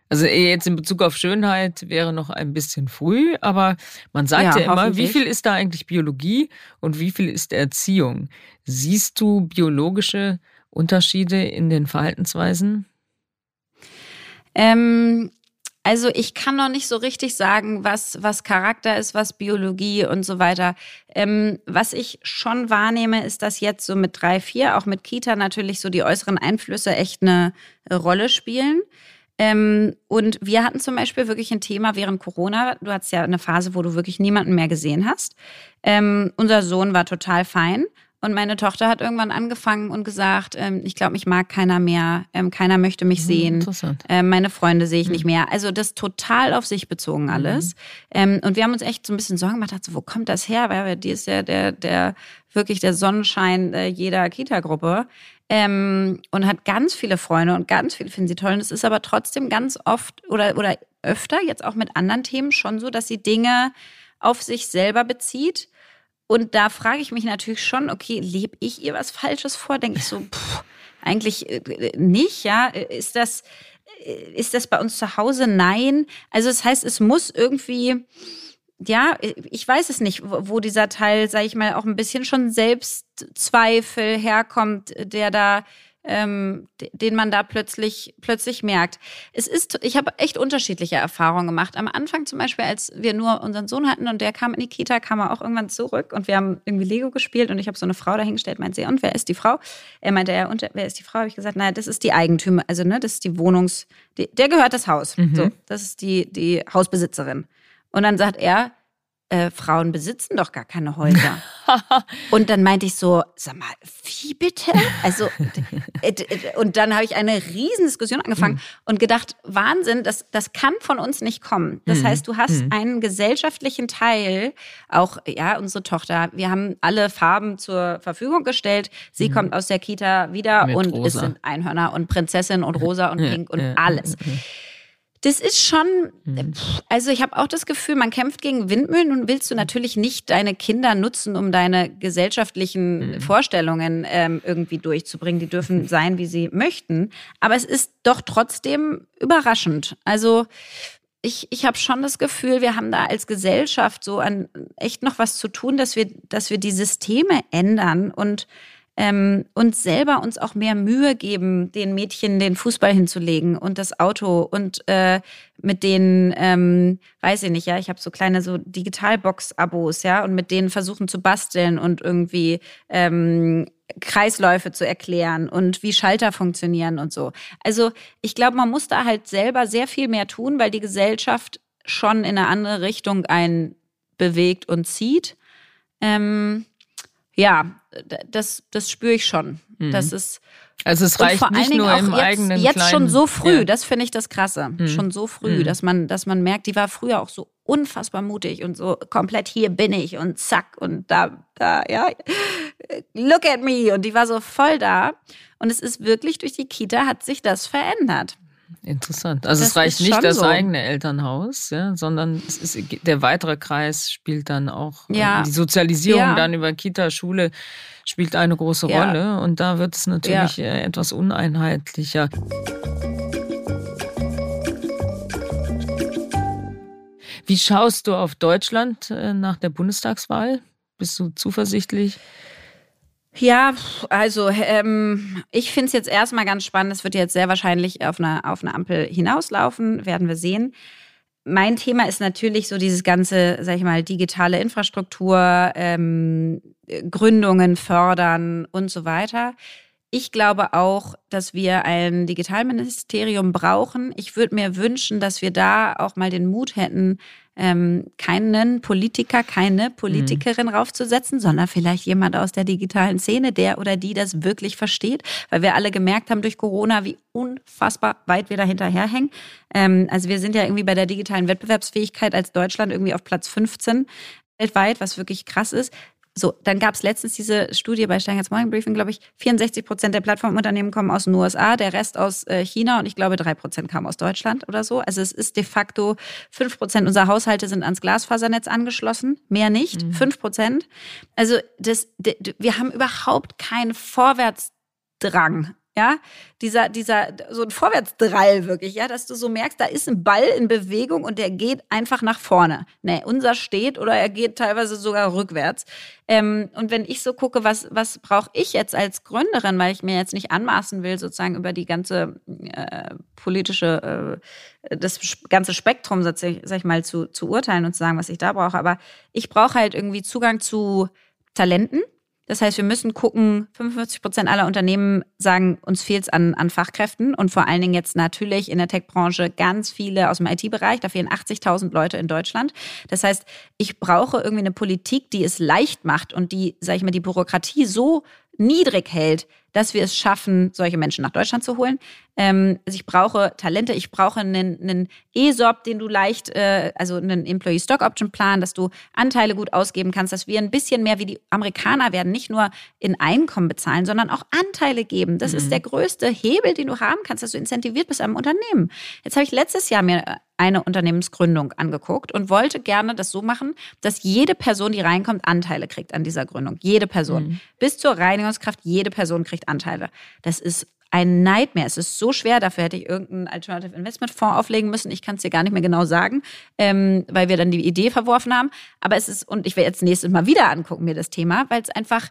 Also jetzt in Bezug auf Schönheit wäre noch ein bisschen früh, aber man sagt ja, ja immer, wie viel ist da eigentlich Biologie und wie viel ist Erziehung? Siehst du biologische Unterschiede in den Verhaltensweisen? Ähm, also ich kann noch nicht so richtig sagen, was, was Charakter ist, was Biologie und so weiter. Ähm, was ich schon wahrnehme, ist, dass jetzt so mit drei, vier, auch mit Kita natürlich so die äußeren Einflüsse echt eine Rolle spielen. Ähm, und wir hatten zum Beispiel wirklich ein Thema während Corona. Du hattest ja eine Phase, wo du wirklich niemanden mehr gesehen hast. Ähm, unser Sohn war total fein. Und meine Tochter hat irgendwann angefangen und gesagt, ähm, ich glaube, mich mag keiner mehr, ähm, keiner möchte mich mhm, sehen. Ähm, meine Freunde sehe ich mhm. nicht mehr. Also das total auf sich bezogen alles. Mhm. Und wir haben uns echt so ein bisschen Sorgen gemacht, so, wo kommt das her? Weil die ist ja der, der wirklich der Sonnenschein äh, jeder Kita-Gruppe. Ähm, und hat ganz viele Freunde und ganz viele finden sie toll. Und es ist aber trotzdem ganz oft oder, oder öfter, jetzt auch mit anderen Themen, schon so, dass sie Dinge auf sich selber bezieht und da frage ich mich natürlich schon, okay, lebe ich ihr was Falsches vor? Denke ich so, pff, eigentlich äh, nicht, ja? Ist das, äh, ist das bei uns zu Hause? Nein. Also das heißt, es muss irgendwie, ja, ich weiß es nicht, wo dieser Teil, sage ich mal, auch ein bisschen schon Selbstzweifel herkommt, der da ähm, den man da plötzlich, plötzlich merkt. Es ist, ich habe echt unterschiedliche Erfahrungen gemacht. Am Anfang zum Beispiel, als wir nur unseren Sohn hatten und der kam in die Kita, kam er auch irgendwann zurück und wir haben irgendwie Lego gespielt und ich habe so eine Frau dahingestellt, meinte sie, und wer ist die Frau? Er meinte, ja, und wer ist die Frau? Habe ich gesagt, naja, das ist die Eigentümer, also ne, das ist die Wohnungs, die, der gehört das Haus. Mhm. So, das ist die, die Hausbesitzerin. Und dann sagt er, äh, Frauen besitzen doch gar keine Häuser. und dann meinte ich so, sag mal, wie bitte? Also, und dann habe ich eine riesen Diskussion angefangen mhm. und gedacht, Wahnsinn, das, das kann von uns nicht kommen. Das mhm. heißt, du hast mhm. einen gesellschaftlichen Teil, auch, ja, unsere Tochter, wir haben alle Farben zur Verfügung gestellt. Sie mhm. kommt aus der Kita wieder Mit und rosa. es sind Einhörner und Prinzessin und rosa und pink und alles. Das ist schon, mhm. also ich habe auch das Gefühl, man kämpft gegen Windmühlen und willst du natürlich nicht deine Kinder nutzen, um deine gesellschaftlichen mhm. Vorstellungen ähm, irgendwie durchzubringen. Die dürfen sein, wie sie möchten. Aber es ist doch trotzdem überraschend. Also ich, ich habe schon das Gefühl, wir haben da als Gesellschaft so an echt noch was zu tun, dass wir, dass wir die Systeme ändern und ähm, uns selber uns auch mehr Mühe geben, den Mädchen den Fußball hinzulegen und das Auto und äh, mit denen, ähm, weiß ich nicht, ja, ich habe so kleine so Digitalbox-Abos, ja, und mit denen versuchen zu basteln und irgendwie ähm, Kreisläufe zu erklären und wie Schalter funktionieren und so. Also ich glaube, man muss da halt selber sehr viel mehr tun, weil die Gesellschaft schon in eine andere Richtung einen bewegt und zieht. Ähm, ja, das, das spüre ich schon. Mhm. Das ist. Also es reicht nicht nur im jetzt, eigenen Jetzt kleinen, schon so früh, ja. das finde ich das Krasse. Mhm. Schon so früh, mhm. dass man, dass man merkt, die war früher auch so unfassbar mutig und so komplett hier bin ich und zack und da, da, ja, look at me und die war so voll da. Und es ist wirklich durch die Kita hat sich das verändert. Interessant. Also das es reicht nicht das so. eigene Elternhaus, ja, sondern ist, der weitere Kreis spielt dann auch äh, ja. die Sozialisierung ja. dann über Kita, Schule spielt eine große. Rolle und da wird es natürlich äh, etwas uneinheitlicher. Wie schaust du auf Deutschland äh, nach der Bundestagswahl? Bist du zuversichtlich? Ja, also ähm, ich finde es jetzt erstmal ganz spannend. Es wird jetzt sehr wahrscheinlich auf eine, auf eine Ampel hinauslaufen, werden wir sehen. Mein Thema ist natürlich so dieses ganze, sag ich mal, digitale Infrastruktur, ähm, Gründungen fördern und so weiter. Ich glaube auch, dass wir ein Digitalministerium brauchen. Ich würde mir wünschen, dass wir da auch mal den Mut hätten, ähm, keinen Politiker, keine Politikerin mhm. raufzusetzen, sondern vielleicht jemand aus der digitalen Szene, der oder die das wirklich versteht, weil wir alle gemerkt haben durch Corona, wie unfassbar weit wir da hinterherhängen. Ähm, also wir sind ja irgendwie bei der digitalen Wettbewerbsfähigkeit als Deutschland irgendwie auf Platz 15 weltweit, was wirklich krass ist. So, dann gab es letztens diese Studie bei Steingarts Morning Briefing, glaube ich, 64 Prozent der Plattformunternehmen kommen aus den USA, der Rest aus äh, China und ich glaube drei Prozent kamen aus Deutschland oder so. Also es ist de facto fünf Prozent unserer Haushalte sind ans Glasfasernetz angeschlossen, mehr nicht, mhm. fünf Prozent. Also das, wir haben überhaupt keinen Vorwärtsdrang ja, dieser, dieser, so ein Vorwärtsdrall wirklich, ja, dass du so merkst, da ist ein Ball in Bewegung und der geht einfach nach vorne. Nee, unser steht oder er geht teilweise sogar rückwärts. Ähm, und wenn ich so gucke, was, was brauche ich jetzt als Gründerin, weil ich mir jetzt nicht anmaßen will, sozusagen über die ganze äh, politische, äh, das ganze Spektrum, sag ich mal, zu, zu urteilen und zu sagen, was ich da brauche. Aber ich brauche halt irgendwie Zugang zu Talenten das heißt, wir müssen gucken, 55 Prozent aller Unternehmen sagen, uns fehlt es an, an Fachkräften und vor allen Dingen jetzt natürlich in der Tech-Branche ganz viele aus dem IT-Bereich. Da fehlen 80.000 Leute in Deutschland. Das heißt, ich brauche irgendwie eine Politik, die es leicht macht und die, sage ich mal, die Bürokratie so niedrig hält, dass wir es schaffen, solche Menschen nach Deutschland zu holen. Ähm, also ich brauche Talente, ich brauche einen, einen ESOP, den du leicht, äh, also einen Employee Stock Option Plan, dass du Anteile gut ausgeben kannst, dass wir ein bisschen mehr wie die Amerikaner werden, nicht nur in Einkommen bezahlen, sondern auch Anteile geben. Das mhm. ist der größte Hebel, den du haben kannst, dass du incentiviert bist am Unternehmen. Jetzt habe ich letztes Jahr mir eine Unternehmensgründung angeguckt und wollte gerne das so machen, dass jede Person, die reinkommt, Anteile kriegt an dieser Gründung. Jede Person. Mhm. Bis zur Reinigungskraft, jede Person kriegt Anteile. Das ist ein Nightmare. Es ist so schwer, dafür hätte ich irgendeinen Alternative Investment Fonds auflegen müssen. Ich kann es dir gar nicht mehr genau sagen, ähm, weil wir dann die Idee verworfen haben. Aber es ist, und ich werde jetzt nächstes Mal wieder angucken, mir das Thema, weil es einfach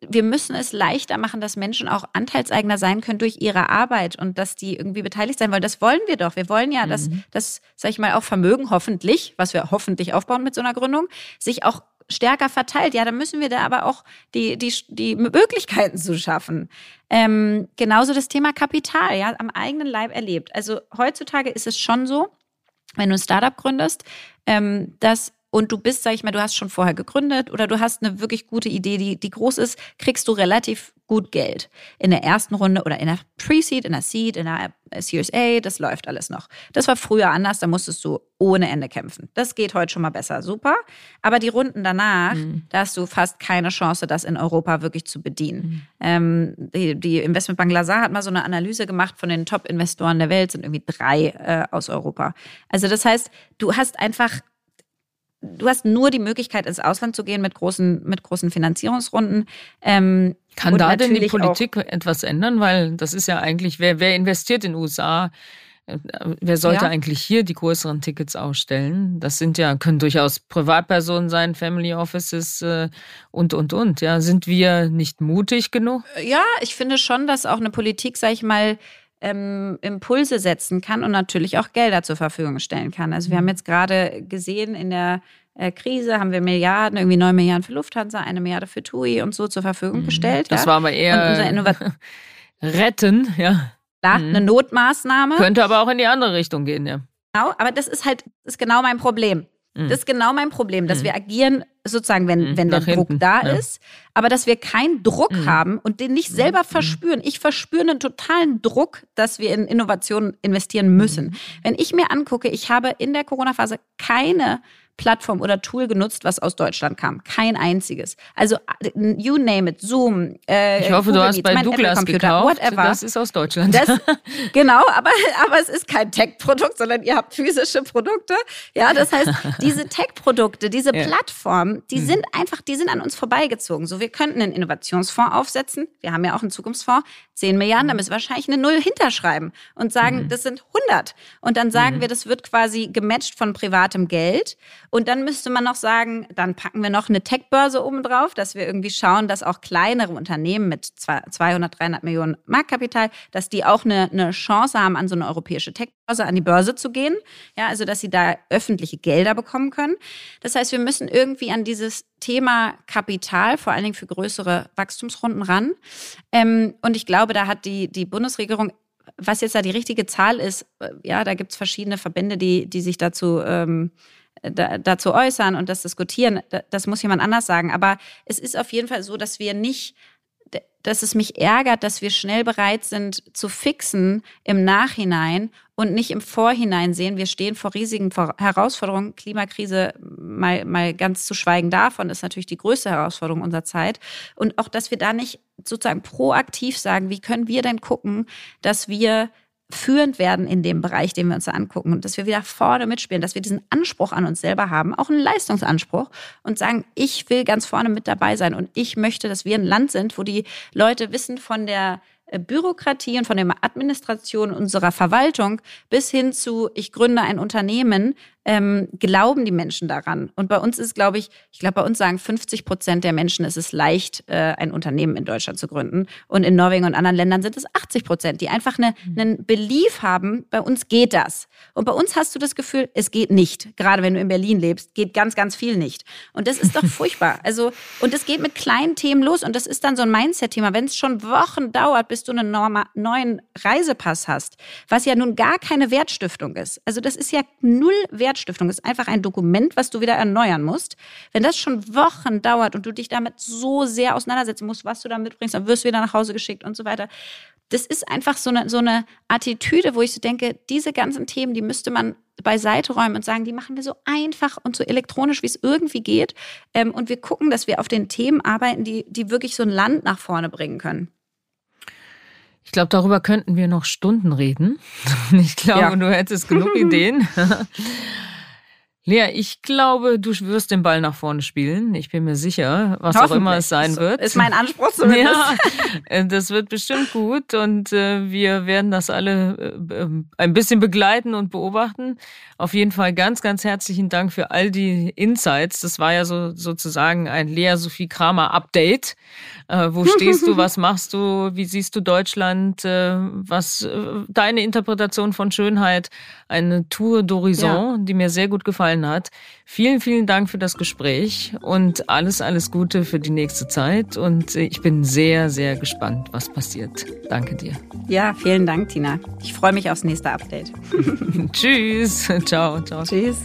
wir müssen es leichter machen, dass Menschen auch Anteilseigner sein können durch ihre Arbeit und dass die irgendwie beteiligt sein wollen. Das wollen wir doch. Wir wollen ja, dass mhm. das, sag ich mal, auch Vermögen hoffentlich, was wir hoffentlich aufbauen mit so einer Gründung, sich auch stärker verteilt. Ja, dann müssen wir da aber auch die, die, die Möglichkeiten zu schaffen. Ähm, genauso das Thema Kapital, ja, am eigenen Leib erlebt. Also heutzutage ist es schon so, wenn du ein Startup gründest, ähm, dass und du bist, sag ich mal, du hast schon vorher gegründet oder du hast eine wirklich gute Idee, die, die groß ist, kriegst du relativ gut Geld. In der ersten Runde oder in der Pre-Seed, in der Seed, in der Series A, das läuft alles noch. Das war früher anders, da musstest du ohne Ende kämpfen. Das geht heute schon mal besser, super. Aber die Runden danach, mhm. da hast du fast keine Chance, das in Europa wirklich zu bedienen. Mhm. Ähm, die, die Investmentbank Lazar hat mal so eine Analyse gemacht von den Top-Investoren der Welt, sind irgendwie drei äh, aus Europa. Also das heißt, du hast einfach du hast nur die Möglichkeit, ins Ausland zu gehen mit großen, mit großen Finanzierungsrunden. Ähm, Kann da denn die Politik etwas ändern? Weil das ist ja eigentlich, wer, wer investiert in den USA? Wer sollte ja. eigentlich hier die größeren Tickets ausstellen? Das sind ja, können durchaus Privatpersonen sein, Family Offices äh, und, und, und. Ja, sind wir nicht mutig genug? Ja, ich finde schon, dass auch eine Politik, sag ich mal, ähm, Impulse setzen kann und natürlich auch Gelder zur Verfügung stellen kann. Also wir haben mhm. jetzt gerade gesehen in der äh, Krise haben wir Milliarden, irgendwie neun Milliarden für Lufthansa, eine Milliarde für TUI und so zur Verfügung mhm. gestellt. Das ja. war aber eher retten, ja. Klar, mhm. eine Notmaßnahme. Könnte aber auch in die andere Richtung gehen, ja. Genau, aber das ist halt, das ist genau mein Problem. Mhm. Das ist genau mein Problem, dass mhm. wir agieren sozusagen, wenn, mhm. wenn der Druck da ja. ist, aber dass wir keinen Druck mhm. haben und den nicht selber mhm. verspüren. Ich verspüre einen totalen Druck, dass wir in Innovationen investieren müssen. Wenn ich mir angucke, ich habe in der Corona-Phase keine Plattform oder Tool genutzt, was aus Deutschland kam. Kein einziges. Also you name it, Zoom. Äh, ich hoffe, Google du hast Meets, bei Douglas gekauft. Whatever. Das ist aus Deutschland. Das, genau, aber, aber es ist kein Tech-Produkt, sondern ihr habt physische Produkte. Ja, das heißt, diese Tech-Produkte, diese ja. Plattformen, die mhm. sind einfach, die sind an uns vorbeigezogen. So, wir könnten einen Innovationsfonds aufsetzen. Wir haben ja auch einen Zukunftsfonds. 10 Milliarden, da mhm. müssen wir wahrscheinlich eine Null hinterschreiben und sagen, mhm. das sind 100. Und dann sagen mhm. wir, das wird quasi gematcht von privatem Geld. Und dann müsste man noch sagen, dann packen wir noch eine Tech-Börse oben drauf, dass wir irgendwie schauen, dass auch kleinere Unternehmen mit 200, 300 Millionen Marktkapital, dass die auch eine, eine Chance haben, an so eine europäische Tech-Börse, an die Börse zu gehen. Ja, also dass sie da öffentliche Gelder bekommen können. Das heißt, wir müssen irgendwie an dieses Thema Kapital, vor allen Dingen für größere Wachstumsrunden ran. Ähm, und ich glaube, da hat die, die Bundesregierung was jetzt da die richtige Zahl ist, äh, ja, da gibt es verschiedene Verbände, die, die sich dazu ähm, da, dazu äußern und das diskutieren, das muss jemand anders sagen. Aber es ist auf jeden Fall so, dass wir nicht, dass es mich ärgert, dass wir schnell bereit sind zu fixen im Nachhinein und nicht im Vorhinein sehen, wir stehen vor riesigen Herausforderungen. Klimakrise, mal, mal ganz zu schweigen davon, ist natürlich die größte Herausforderung unserer Zeit. Und auch, dass wir da nicht sozusagen proaktiv sagen, wie können wir denn gucken, dass wir führend werden in dem Bereich, den wir uns da angucken. Und dass wir wieder vorne mitspielen, dass wir diesen Anspruch an uns selber haben, auch einen Leistungsanspruch und sagen, ich will ganz vorne mit dabei sein und ich möchte, dass wir ein Land sind, wo die Leute wissen von der äh, Bürokratie und von der Administration unserer Verwaltung bis hin zu, ich gründe ein Unternehmen, ähm, glauben die Menschen daran. Und bei uns ist, glaube ich, ich glaube, bei uns sagen 50 Prozent der Menschen, es ist leicht, äh, ein Unternehmen in Deutschland zu gründen. Und in Norwegen und anderen Ländern sind es 80 Prozent, die einfach eine, mhm. einen Belief haben, bei uns geht das. Und bei uns hast du das Gefühl, es geht nicht. Gerade wenn du in Berlin lebst, geht ganz, ganz viel nicht. Und das ist doch furchtbar. Also, und es geht mit kleinen Themen los. Und das ist dann so ein Mindset-Thema. Wenn es schon Wochen dauert, bis du einen neuen Reisepass hast, was ja nun gar keine Wertstiftung ist. Also, das ist ja null Wertstiftung. Wertstiftung ist einfach ein Dokument, was du wieder erneuern musst. Wenn das schon Wochen dauert und du dich damit so sehr auseinandersetzen musst, was du da mitbringst, dann wirst du wieder nach Hause geschickt und so weiter. Das ist einfach so eine, so eine Attitüde, wo ich so denke, diese ganzen Themen, die müsste man beiseite räumen und sagen, die machen wir so einfach und so elektronisch, wie es irgendwie geht. Ähm, und wir gucken, dass wir auf den Themen arbeiten, die, die wirklich so ein Land nach vorne bringen können. Ich glaube, darüber könnten wir noch Stunden reden. Ich glaube, ja. du hättest genug Ideen. Lea, ich glaube, du wirst den Ball nach vorne spielen. Ich bin mir sicher, was auch immer es sein wird. Ist mein Anspruch zumindest. Ja, äh, das wird bestimmt gut und äh, wir werden das alle äh, ein bisschen begleiten und beobachten. Auf jeden Fall ganz, ganz herzlichen Dank für all die Insights. Das war ja so sozusagen ein Lea Sophie Kramer Update. wo stehst du? Was machst du? Wie siehst du Deutschland? was deine Interpretation von Schönheit? Eine Tour d'Horizon, ja. die mir sehr gut gefallen gefallen hat. Vielen, vielen Dank für das Gespräch und alles, alles Gute für die nächste Zeit. Und ich bin sehr, sehr gespannt, was passiert. Danke dir. Ja, vielen Dank, Tina. Ich freue mich aufs nächste Update. Tschüss. Ciao, ciao. Tschüss.